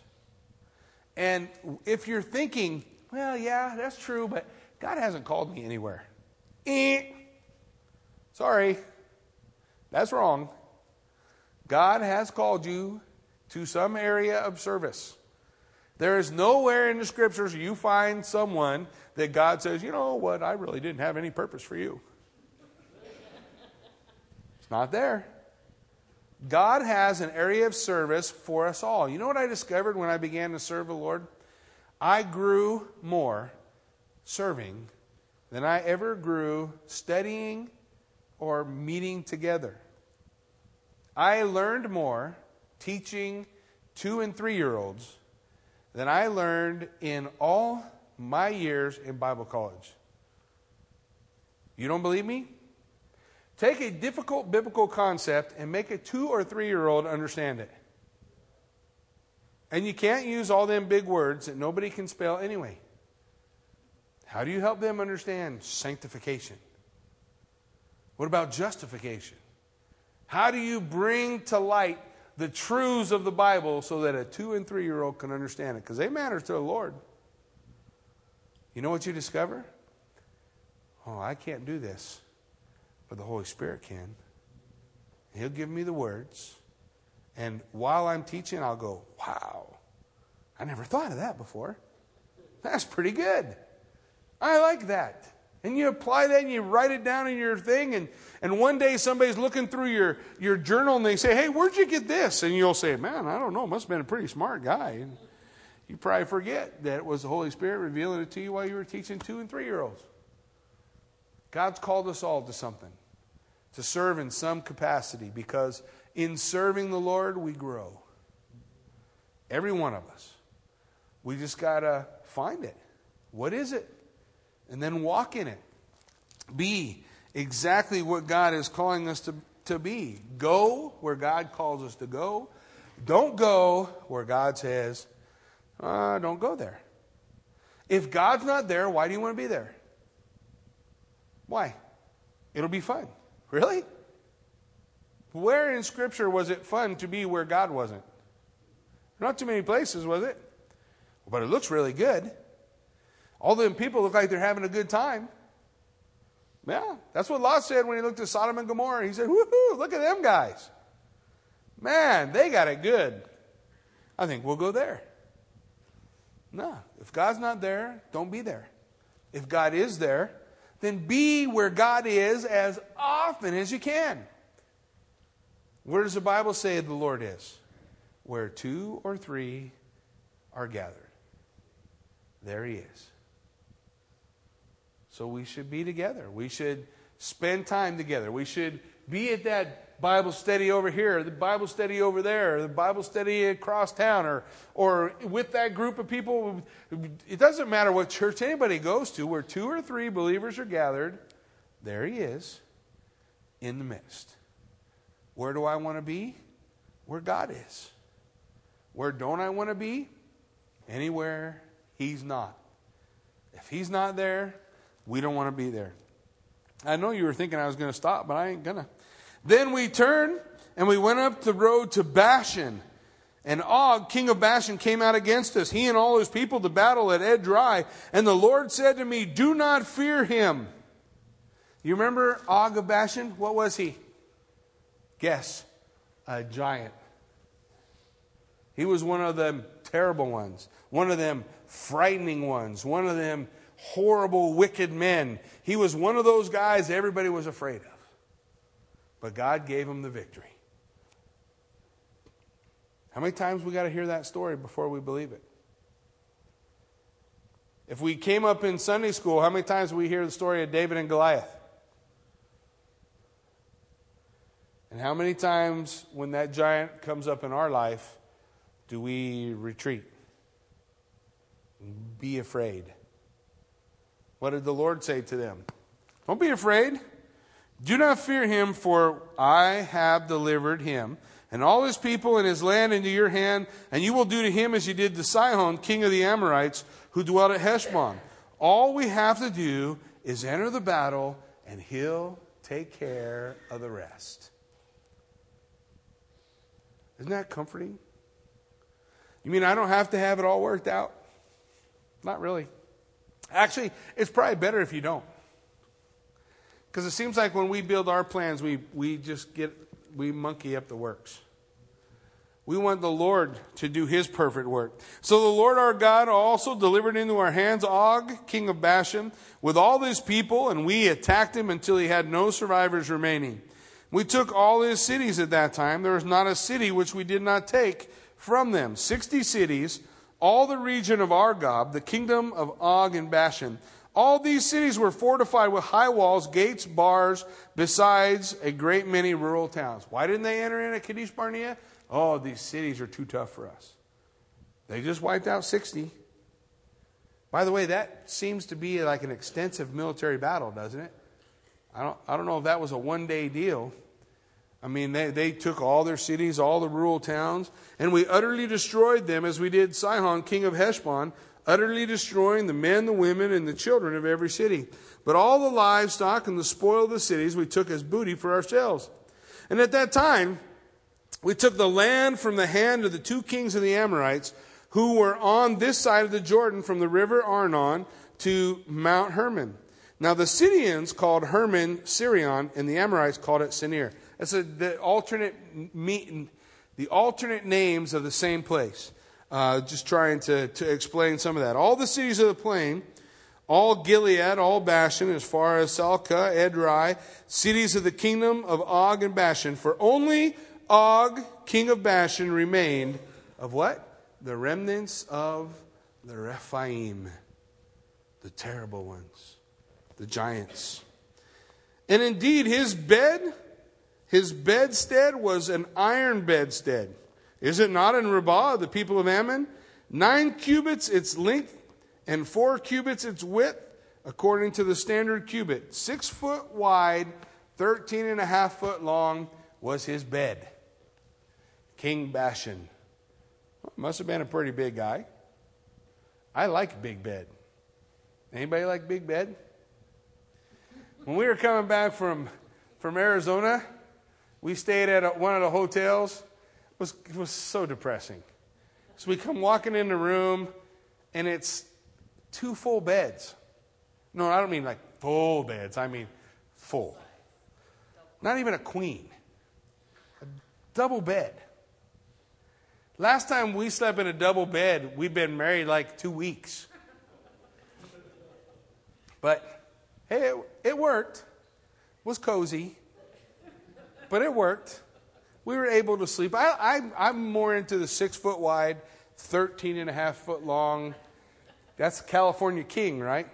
A: And if you're thinking, well, yeah, that's true, but God hasn't called me anywhere. Eh. Sorry. That's wrong. God has called you to some area of service. There is nowhere in the scriptures you find someone that God says, you know what, I really didn't have any purpose for you. It's not there. God has an area of service for us all. You know what I discovered when I began to serve the Lord? I grew more serving than I ever grew studying or meeting together. I learned more teaching two and three year olds than I learned in all my years in Bible college. You don't believe me? Take a difficult biblical concept and make a two or three year old understand it. And you can't use all them big words that nobody can spell anyway. How do you help them understand sanctification? What about justification? How do you bring to light the truths of the Bible so that a two and three year old can understand it? Because they matter to the Lord. You know what you discover? Oh, I can't do this, but the Holy Spirit can. He'll give me the words. And while I'm teaching, I'll go, wow, I never thought of that before. That's pretty good. I like that. And you apply that and you write it down in your thing. And, and one day somebody's looking through your, your journal and they say, Hey, where'd you get this? And you'll say, Man, I don't know. Must have been a pretty smart guy. And you probably forget that it was the Holy Spirit revealing it to you while you were teaching two and three year olds. God's called us all to something, to serve in some capacity, because in serving the Lord, we grow. Every one of us. We just got to find it. What is it? And then walk in it. Be exactly what God is calling us to, to be. Go where God calls us to go. Don't go where God says, uh, don't go there. If God's not there, why do you want to be there? Why? It'll be fun. Really? Where in Scripture was it fun to be where God wasn't? Not too many places, was it? But it looks really good. All them people look like they're having a good time. Yeah, that's what Lot said when he looked at Sodom and Gomorrah. He said, Woohoo, look at them guys. Man, they got it good. I think we'll go there. No, if God's not there, don't be there. If God is there, then be where God is as often as you can. Where does the Bible say the Lord is? Where two or three are gathered. There he is. So we should be together. We should spend time together. We should be at that Bible study over here, the Bible study over there, the Bible study across town, or, or with that group of people. It doesn't matter what church anybody goes to, where two or three believers are gathered, there he is in the midst. Where do I want to be? Where God is. Where don't I want to be? Anywhere he's not. If he's not there, we don't want to be there. I know you were thinking I was going to stop, but I ain't going to. Then we turned and we went up the road to Bashan. And Og, king of Bashan, came out against us, he and all his people, to battle at Edrei. And the Lord said to me, Do not fear him. You remember Og of Bashan? What was he? Guess. A giant. He was one of them terrible ones, one of them frightening ones, one of them horrible, wicked men. He was one of those guys everybody was afraid of. But God gave him the victory. How many times we got to hear that story before we believe it? If we came up in Sunday school, how many times we hear the story of David and Goliath? And how many times when that giant comes up in our life do we retreat? Be afraid. What did the Lord say to them? Don't be afraid. Do not fear him, for I have delivered him and all his people and his land into your hand, and you will do to him as you did to Sihon, king of the Amorites, who dwelt at Heshbon. All we have to do is enter the battle, and he'll take care of the rest. Isn't that comforting? You mean I don't have to have it all worked out? Not really. Actually, it's probably better if you don't. Because it seems like when we build our plans, we, we just get, we monkey up the works. We want the Lord to do his perfect work. So the Lord our God also delivered into our hands Og, king of Bashan, with all his people, and we attacked him until he had no survivors remaining. We took all his cities at that time. There was not a city which we did not take from them. Sixty cities all the region of Argob, the kingdom of Og and Bashan. All these cities were fortified with high walls, gates, bars, besides a great many rural towns. Why didn't they enter in at Kadesh Barnea? Oh, these cities are too tough for us. They just wiped out 60. By the way, that seems to be like an extensive military battle, doesn't it? I don't, I don't know if that was a one day deal. I mean, they, they took all their cities, all the rural towns, and we utterly destroyed them as we did Sihon, king of Heshbon, utterly destroying the men, the women, and the children of every city. But all the livestock and the spoil of the cities we took as booty for ourselves. And at that time, we took the land from the hand of the two kings of the Amorites, who were on this side of the Jordan from the river Arnon to Mount Hermon. Now the Sidonians called Hermon Sirion, and the Amorites called it Senir. That's a, the alternate the alternate names of the same place. Uh, just trying to, to explain some of that. All the cities of the plain, all Gilead, all Bashan, as far as Salcah, Edrei, cities of the kingdom of Og and Bashan. For only Og, king of Bashan, remained of what? The remnants of the Rephaim, the terrible ones, the giants. And indeed, his bed, his bedstead was an iron bedstead. Is it not in Rabbah, the people of Ammon? Nine cubits its length, and four cubits its width, according to the standard cubit. Six foot wide, thirteen and a half foot long was his bed. King Bashan. Must have been a pretty big guy. I like big bed. Anybody like big bed? When we were coming back from, from Arizona, we stayed at a, one of the hotels. It was, it was so depressing. So we come walking in the room, and it's two full beds. No, I don't mean like full beds. I mean full. Not even a queen. A double bed. Last time we slept in a double bed, we've been married like two weeks. But hey, it, it worked. It was cozy, but it worked. We were able to sleep. I, I'm more into the six foot wide, 13 and a half foot long. That's California King, right?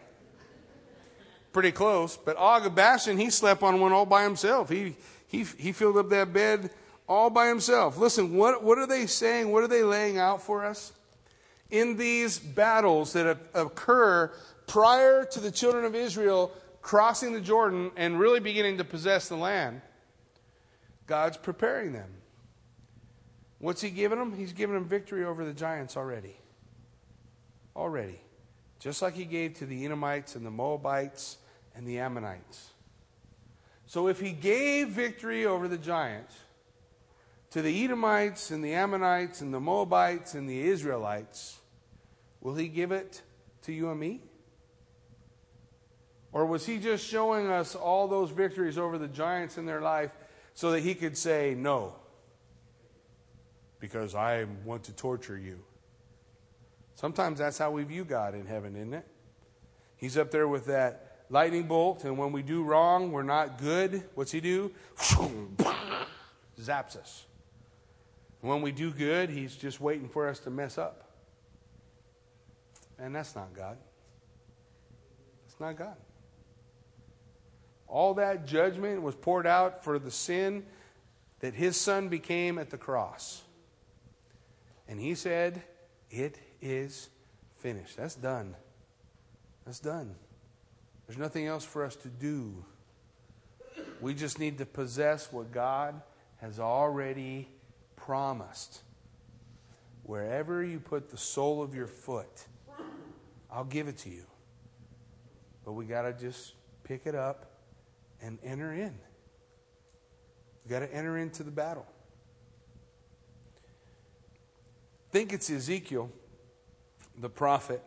A: Pretty close. But Og Bashan, he slept on one all by himself. He, he, he filled up that bed all by himself. Listen, what, what are they saying? What are they laying out for us? In these battles that occur prior to the children of Israel crossing the Jordan and really beginning to possess the land, God's preparing them. What's He giving them? He's giving them victory over the giants already. Already. Just like He gave to the Edomites and the Moabites and the Ammonites. So if He gave victory over the giants, to the Edomites and the Ammonites and the Moabites and the Israelites, will he give it to you and me? Or was he just showing us all those victories over the giants in their life so that he could say, No, because I want to torture you? Sometimes that's how we view God in heaven, isn't it? He's up there with that lightning bolt, and when we do wrong, we're not good. What's he do? Zaps us. When we do good, He's just waiting for us to mess up. And that's not God. It's not God. All that judgment was poured out for the sin that His Son became at the cross. And He said, It is finished. That's done. That's done. There's nothing else for us to do. We just need to possess what God has already promised wherever you put the sole of your foot, I'll give it to you. But we got to just pick it up and enter in. We got to enter into the battle. I think it's Ezekiel, the prophet,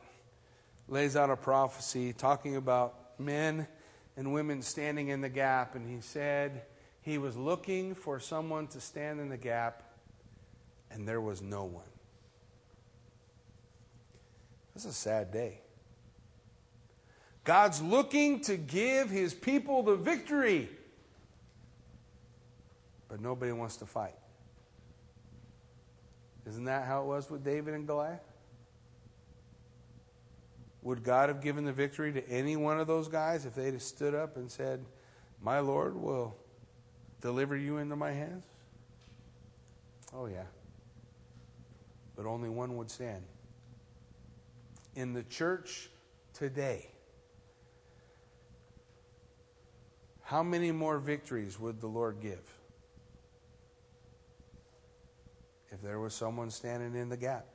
A: lays out a prophecy talking about men and women standing in the gap, and he said he was looking for someone to stand in the gap and there was no one. This is a sad day. God's looking to give his people the victory, but nobody wants to fight. Isn't that how it was with David and Goliath? Would God have given the victory to any one of those guys if they'd have stood up and said, My Lord will deliver you into my hands? Oh, yeah but only one would stand. In the church today, how many more victories would the Lord give if there was someone standing in the gap?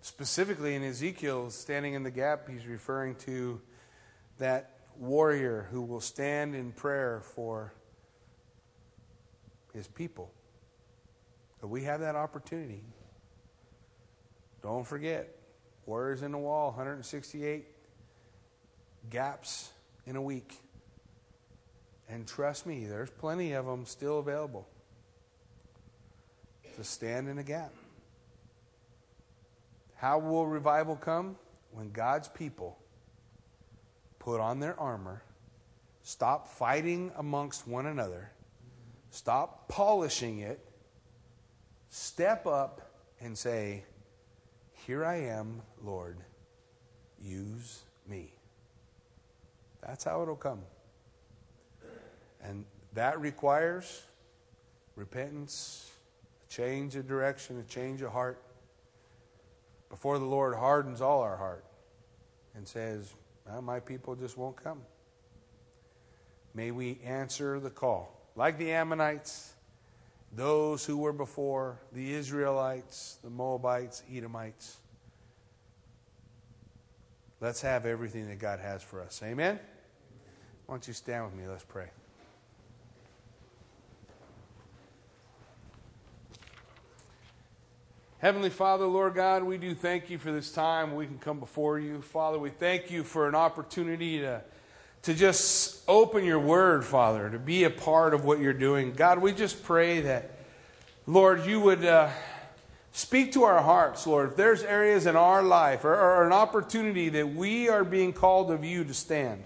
A: Specifically in Ezekiel, standing in the gap, he's referring to that warrior who will stand in prayer for his people. But we have that opportunity. Don't forget, Warriors in the wall, 168 gaps in a week. And trust me, there's plenty of them still available to stand in a gap. How will revival come? When God's people put on their armor, stop fighting amongst one another, stop polishing it, step up and say, Here I am, Lord, use me. That's how it'll come. And that requires repentance, a change of direction, a change of heart. Before the Lord hardens all our heart and says, well, My people just won't come. May we answer the call. Like the Ammonites, those who were before, the Israelites, the Moabites, Edomites. Let's have everything that God has for us. Amen? Why don't you stand with me? Let's pray. Heavenly Father, Lord God, we do thank you for this time we can come before you. Father, we thank you for an opportunity to, to just open your word, Father, to be a part of what you're doing. God, we just pray that, Lord, you would uh, speak to our hearts, Lord. If there's areas in our life or, or an opportunity that we are being called of you to stand,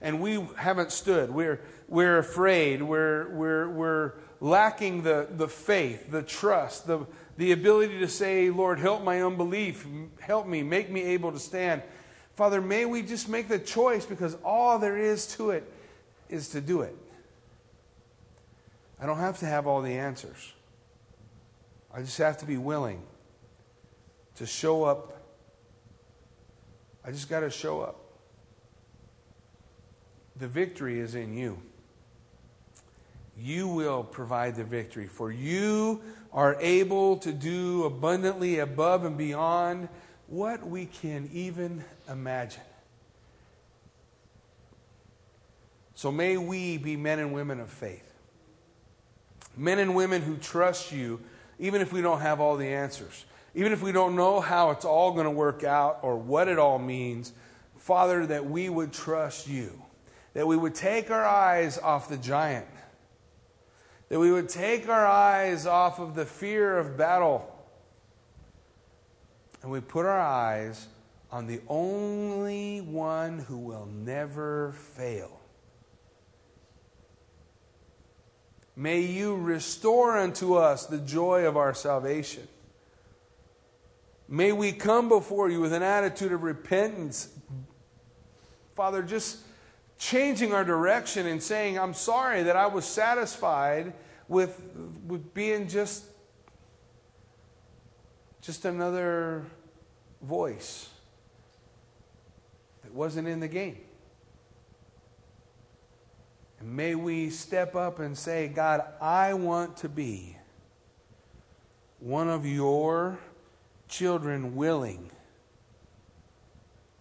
A: and we haven't stood, we're, we're afraid, we're, we're, we're lacking the, the faith, the trust, the the ability to say, Lord, help my unbelief, help me, make me able to stand. Father, may we just make the choice because all there is to it is to do it. I don't have to have all the answers. I just have to be willing to show up. I just got to show up. The victory is in you. You will provide the victory, for you are able to do abundantly above and beyond what we can even imagine. So may we be men and women of faith. Men and women who trust you, even if we don't have all the answers, even if we don't know how it's all going to work out or what it all means. Father, that we would trust you, that we would take our eyes off the giant that we would take our eyes off of the fear of battle and we put our eyes on the only one who will never fail. May you restore unto us the joy of our salvation. May we come before you with an attitude of repentance. Father, just changing our direction and saying, I'm sorry that I was satisfied with, with being just, just another voice that wasn't in the game. And may we step up and say, God, I want to be one of your children willing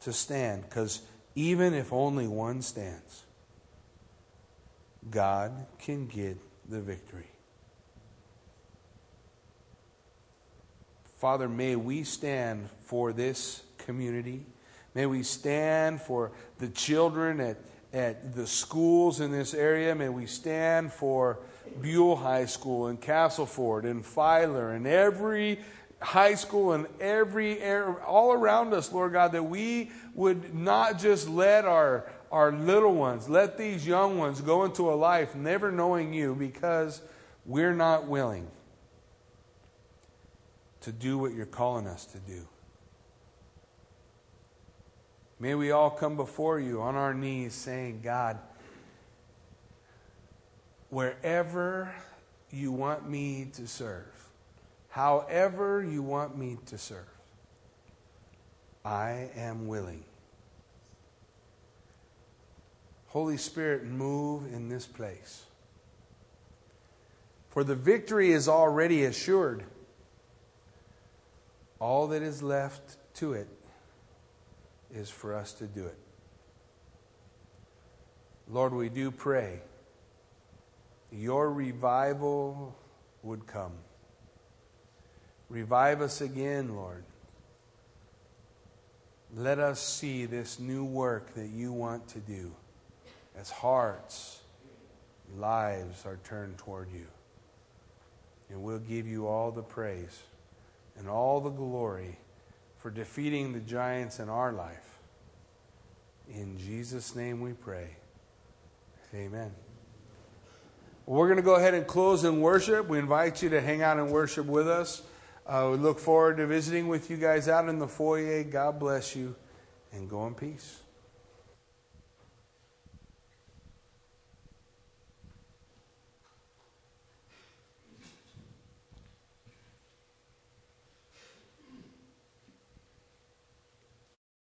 A: to stand because even if only one stands, God can get the victory. Father, may we stand for this community. May we stand for the children at, at the schools in this area. May we stand for Buhl High School and Castleford and Filer and every high school and every area, all around us, Lord God, that we would not just let our, our little ones, let these young ones go into a life never knowing you because we're not willing to do what you're calling us to do. May we all come before you on our knees saying, God, wherever you want me to serve, however you want me to serve, I am willing. Holy Spirit, move in this place. For the victory is already assured. All that is left to it is for us to do it. Lord, we do pray your revival would come. Revive us again, Lord. let us see this new work that you want to do as hearts, lives are turned toward you. And we'll give you all the praise and all the glory for defeating the giants in our life. In Jesus' name we pray. Amen. We're going to go ahead and close in worship. We invite you to hang out and worship with us. Uh, look forward to visiting with you guys out in the foyer. God bless you and go in peace.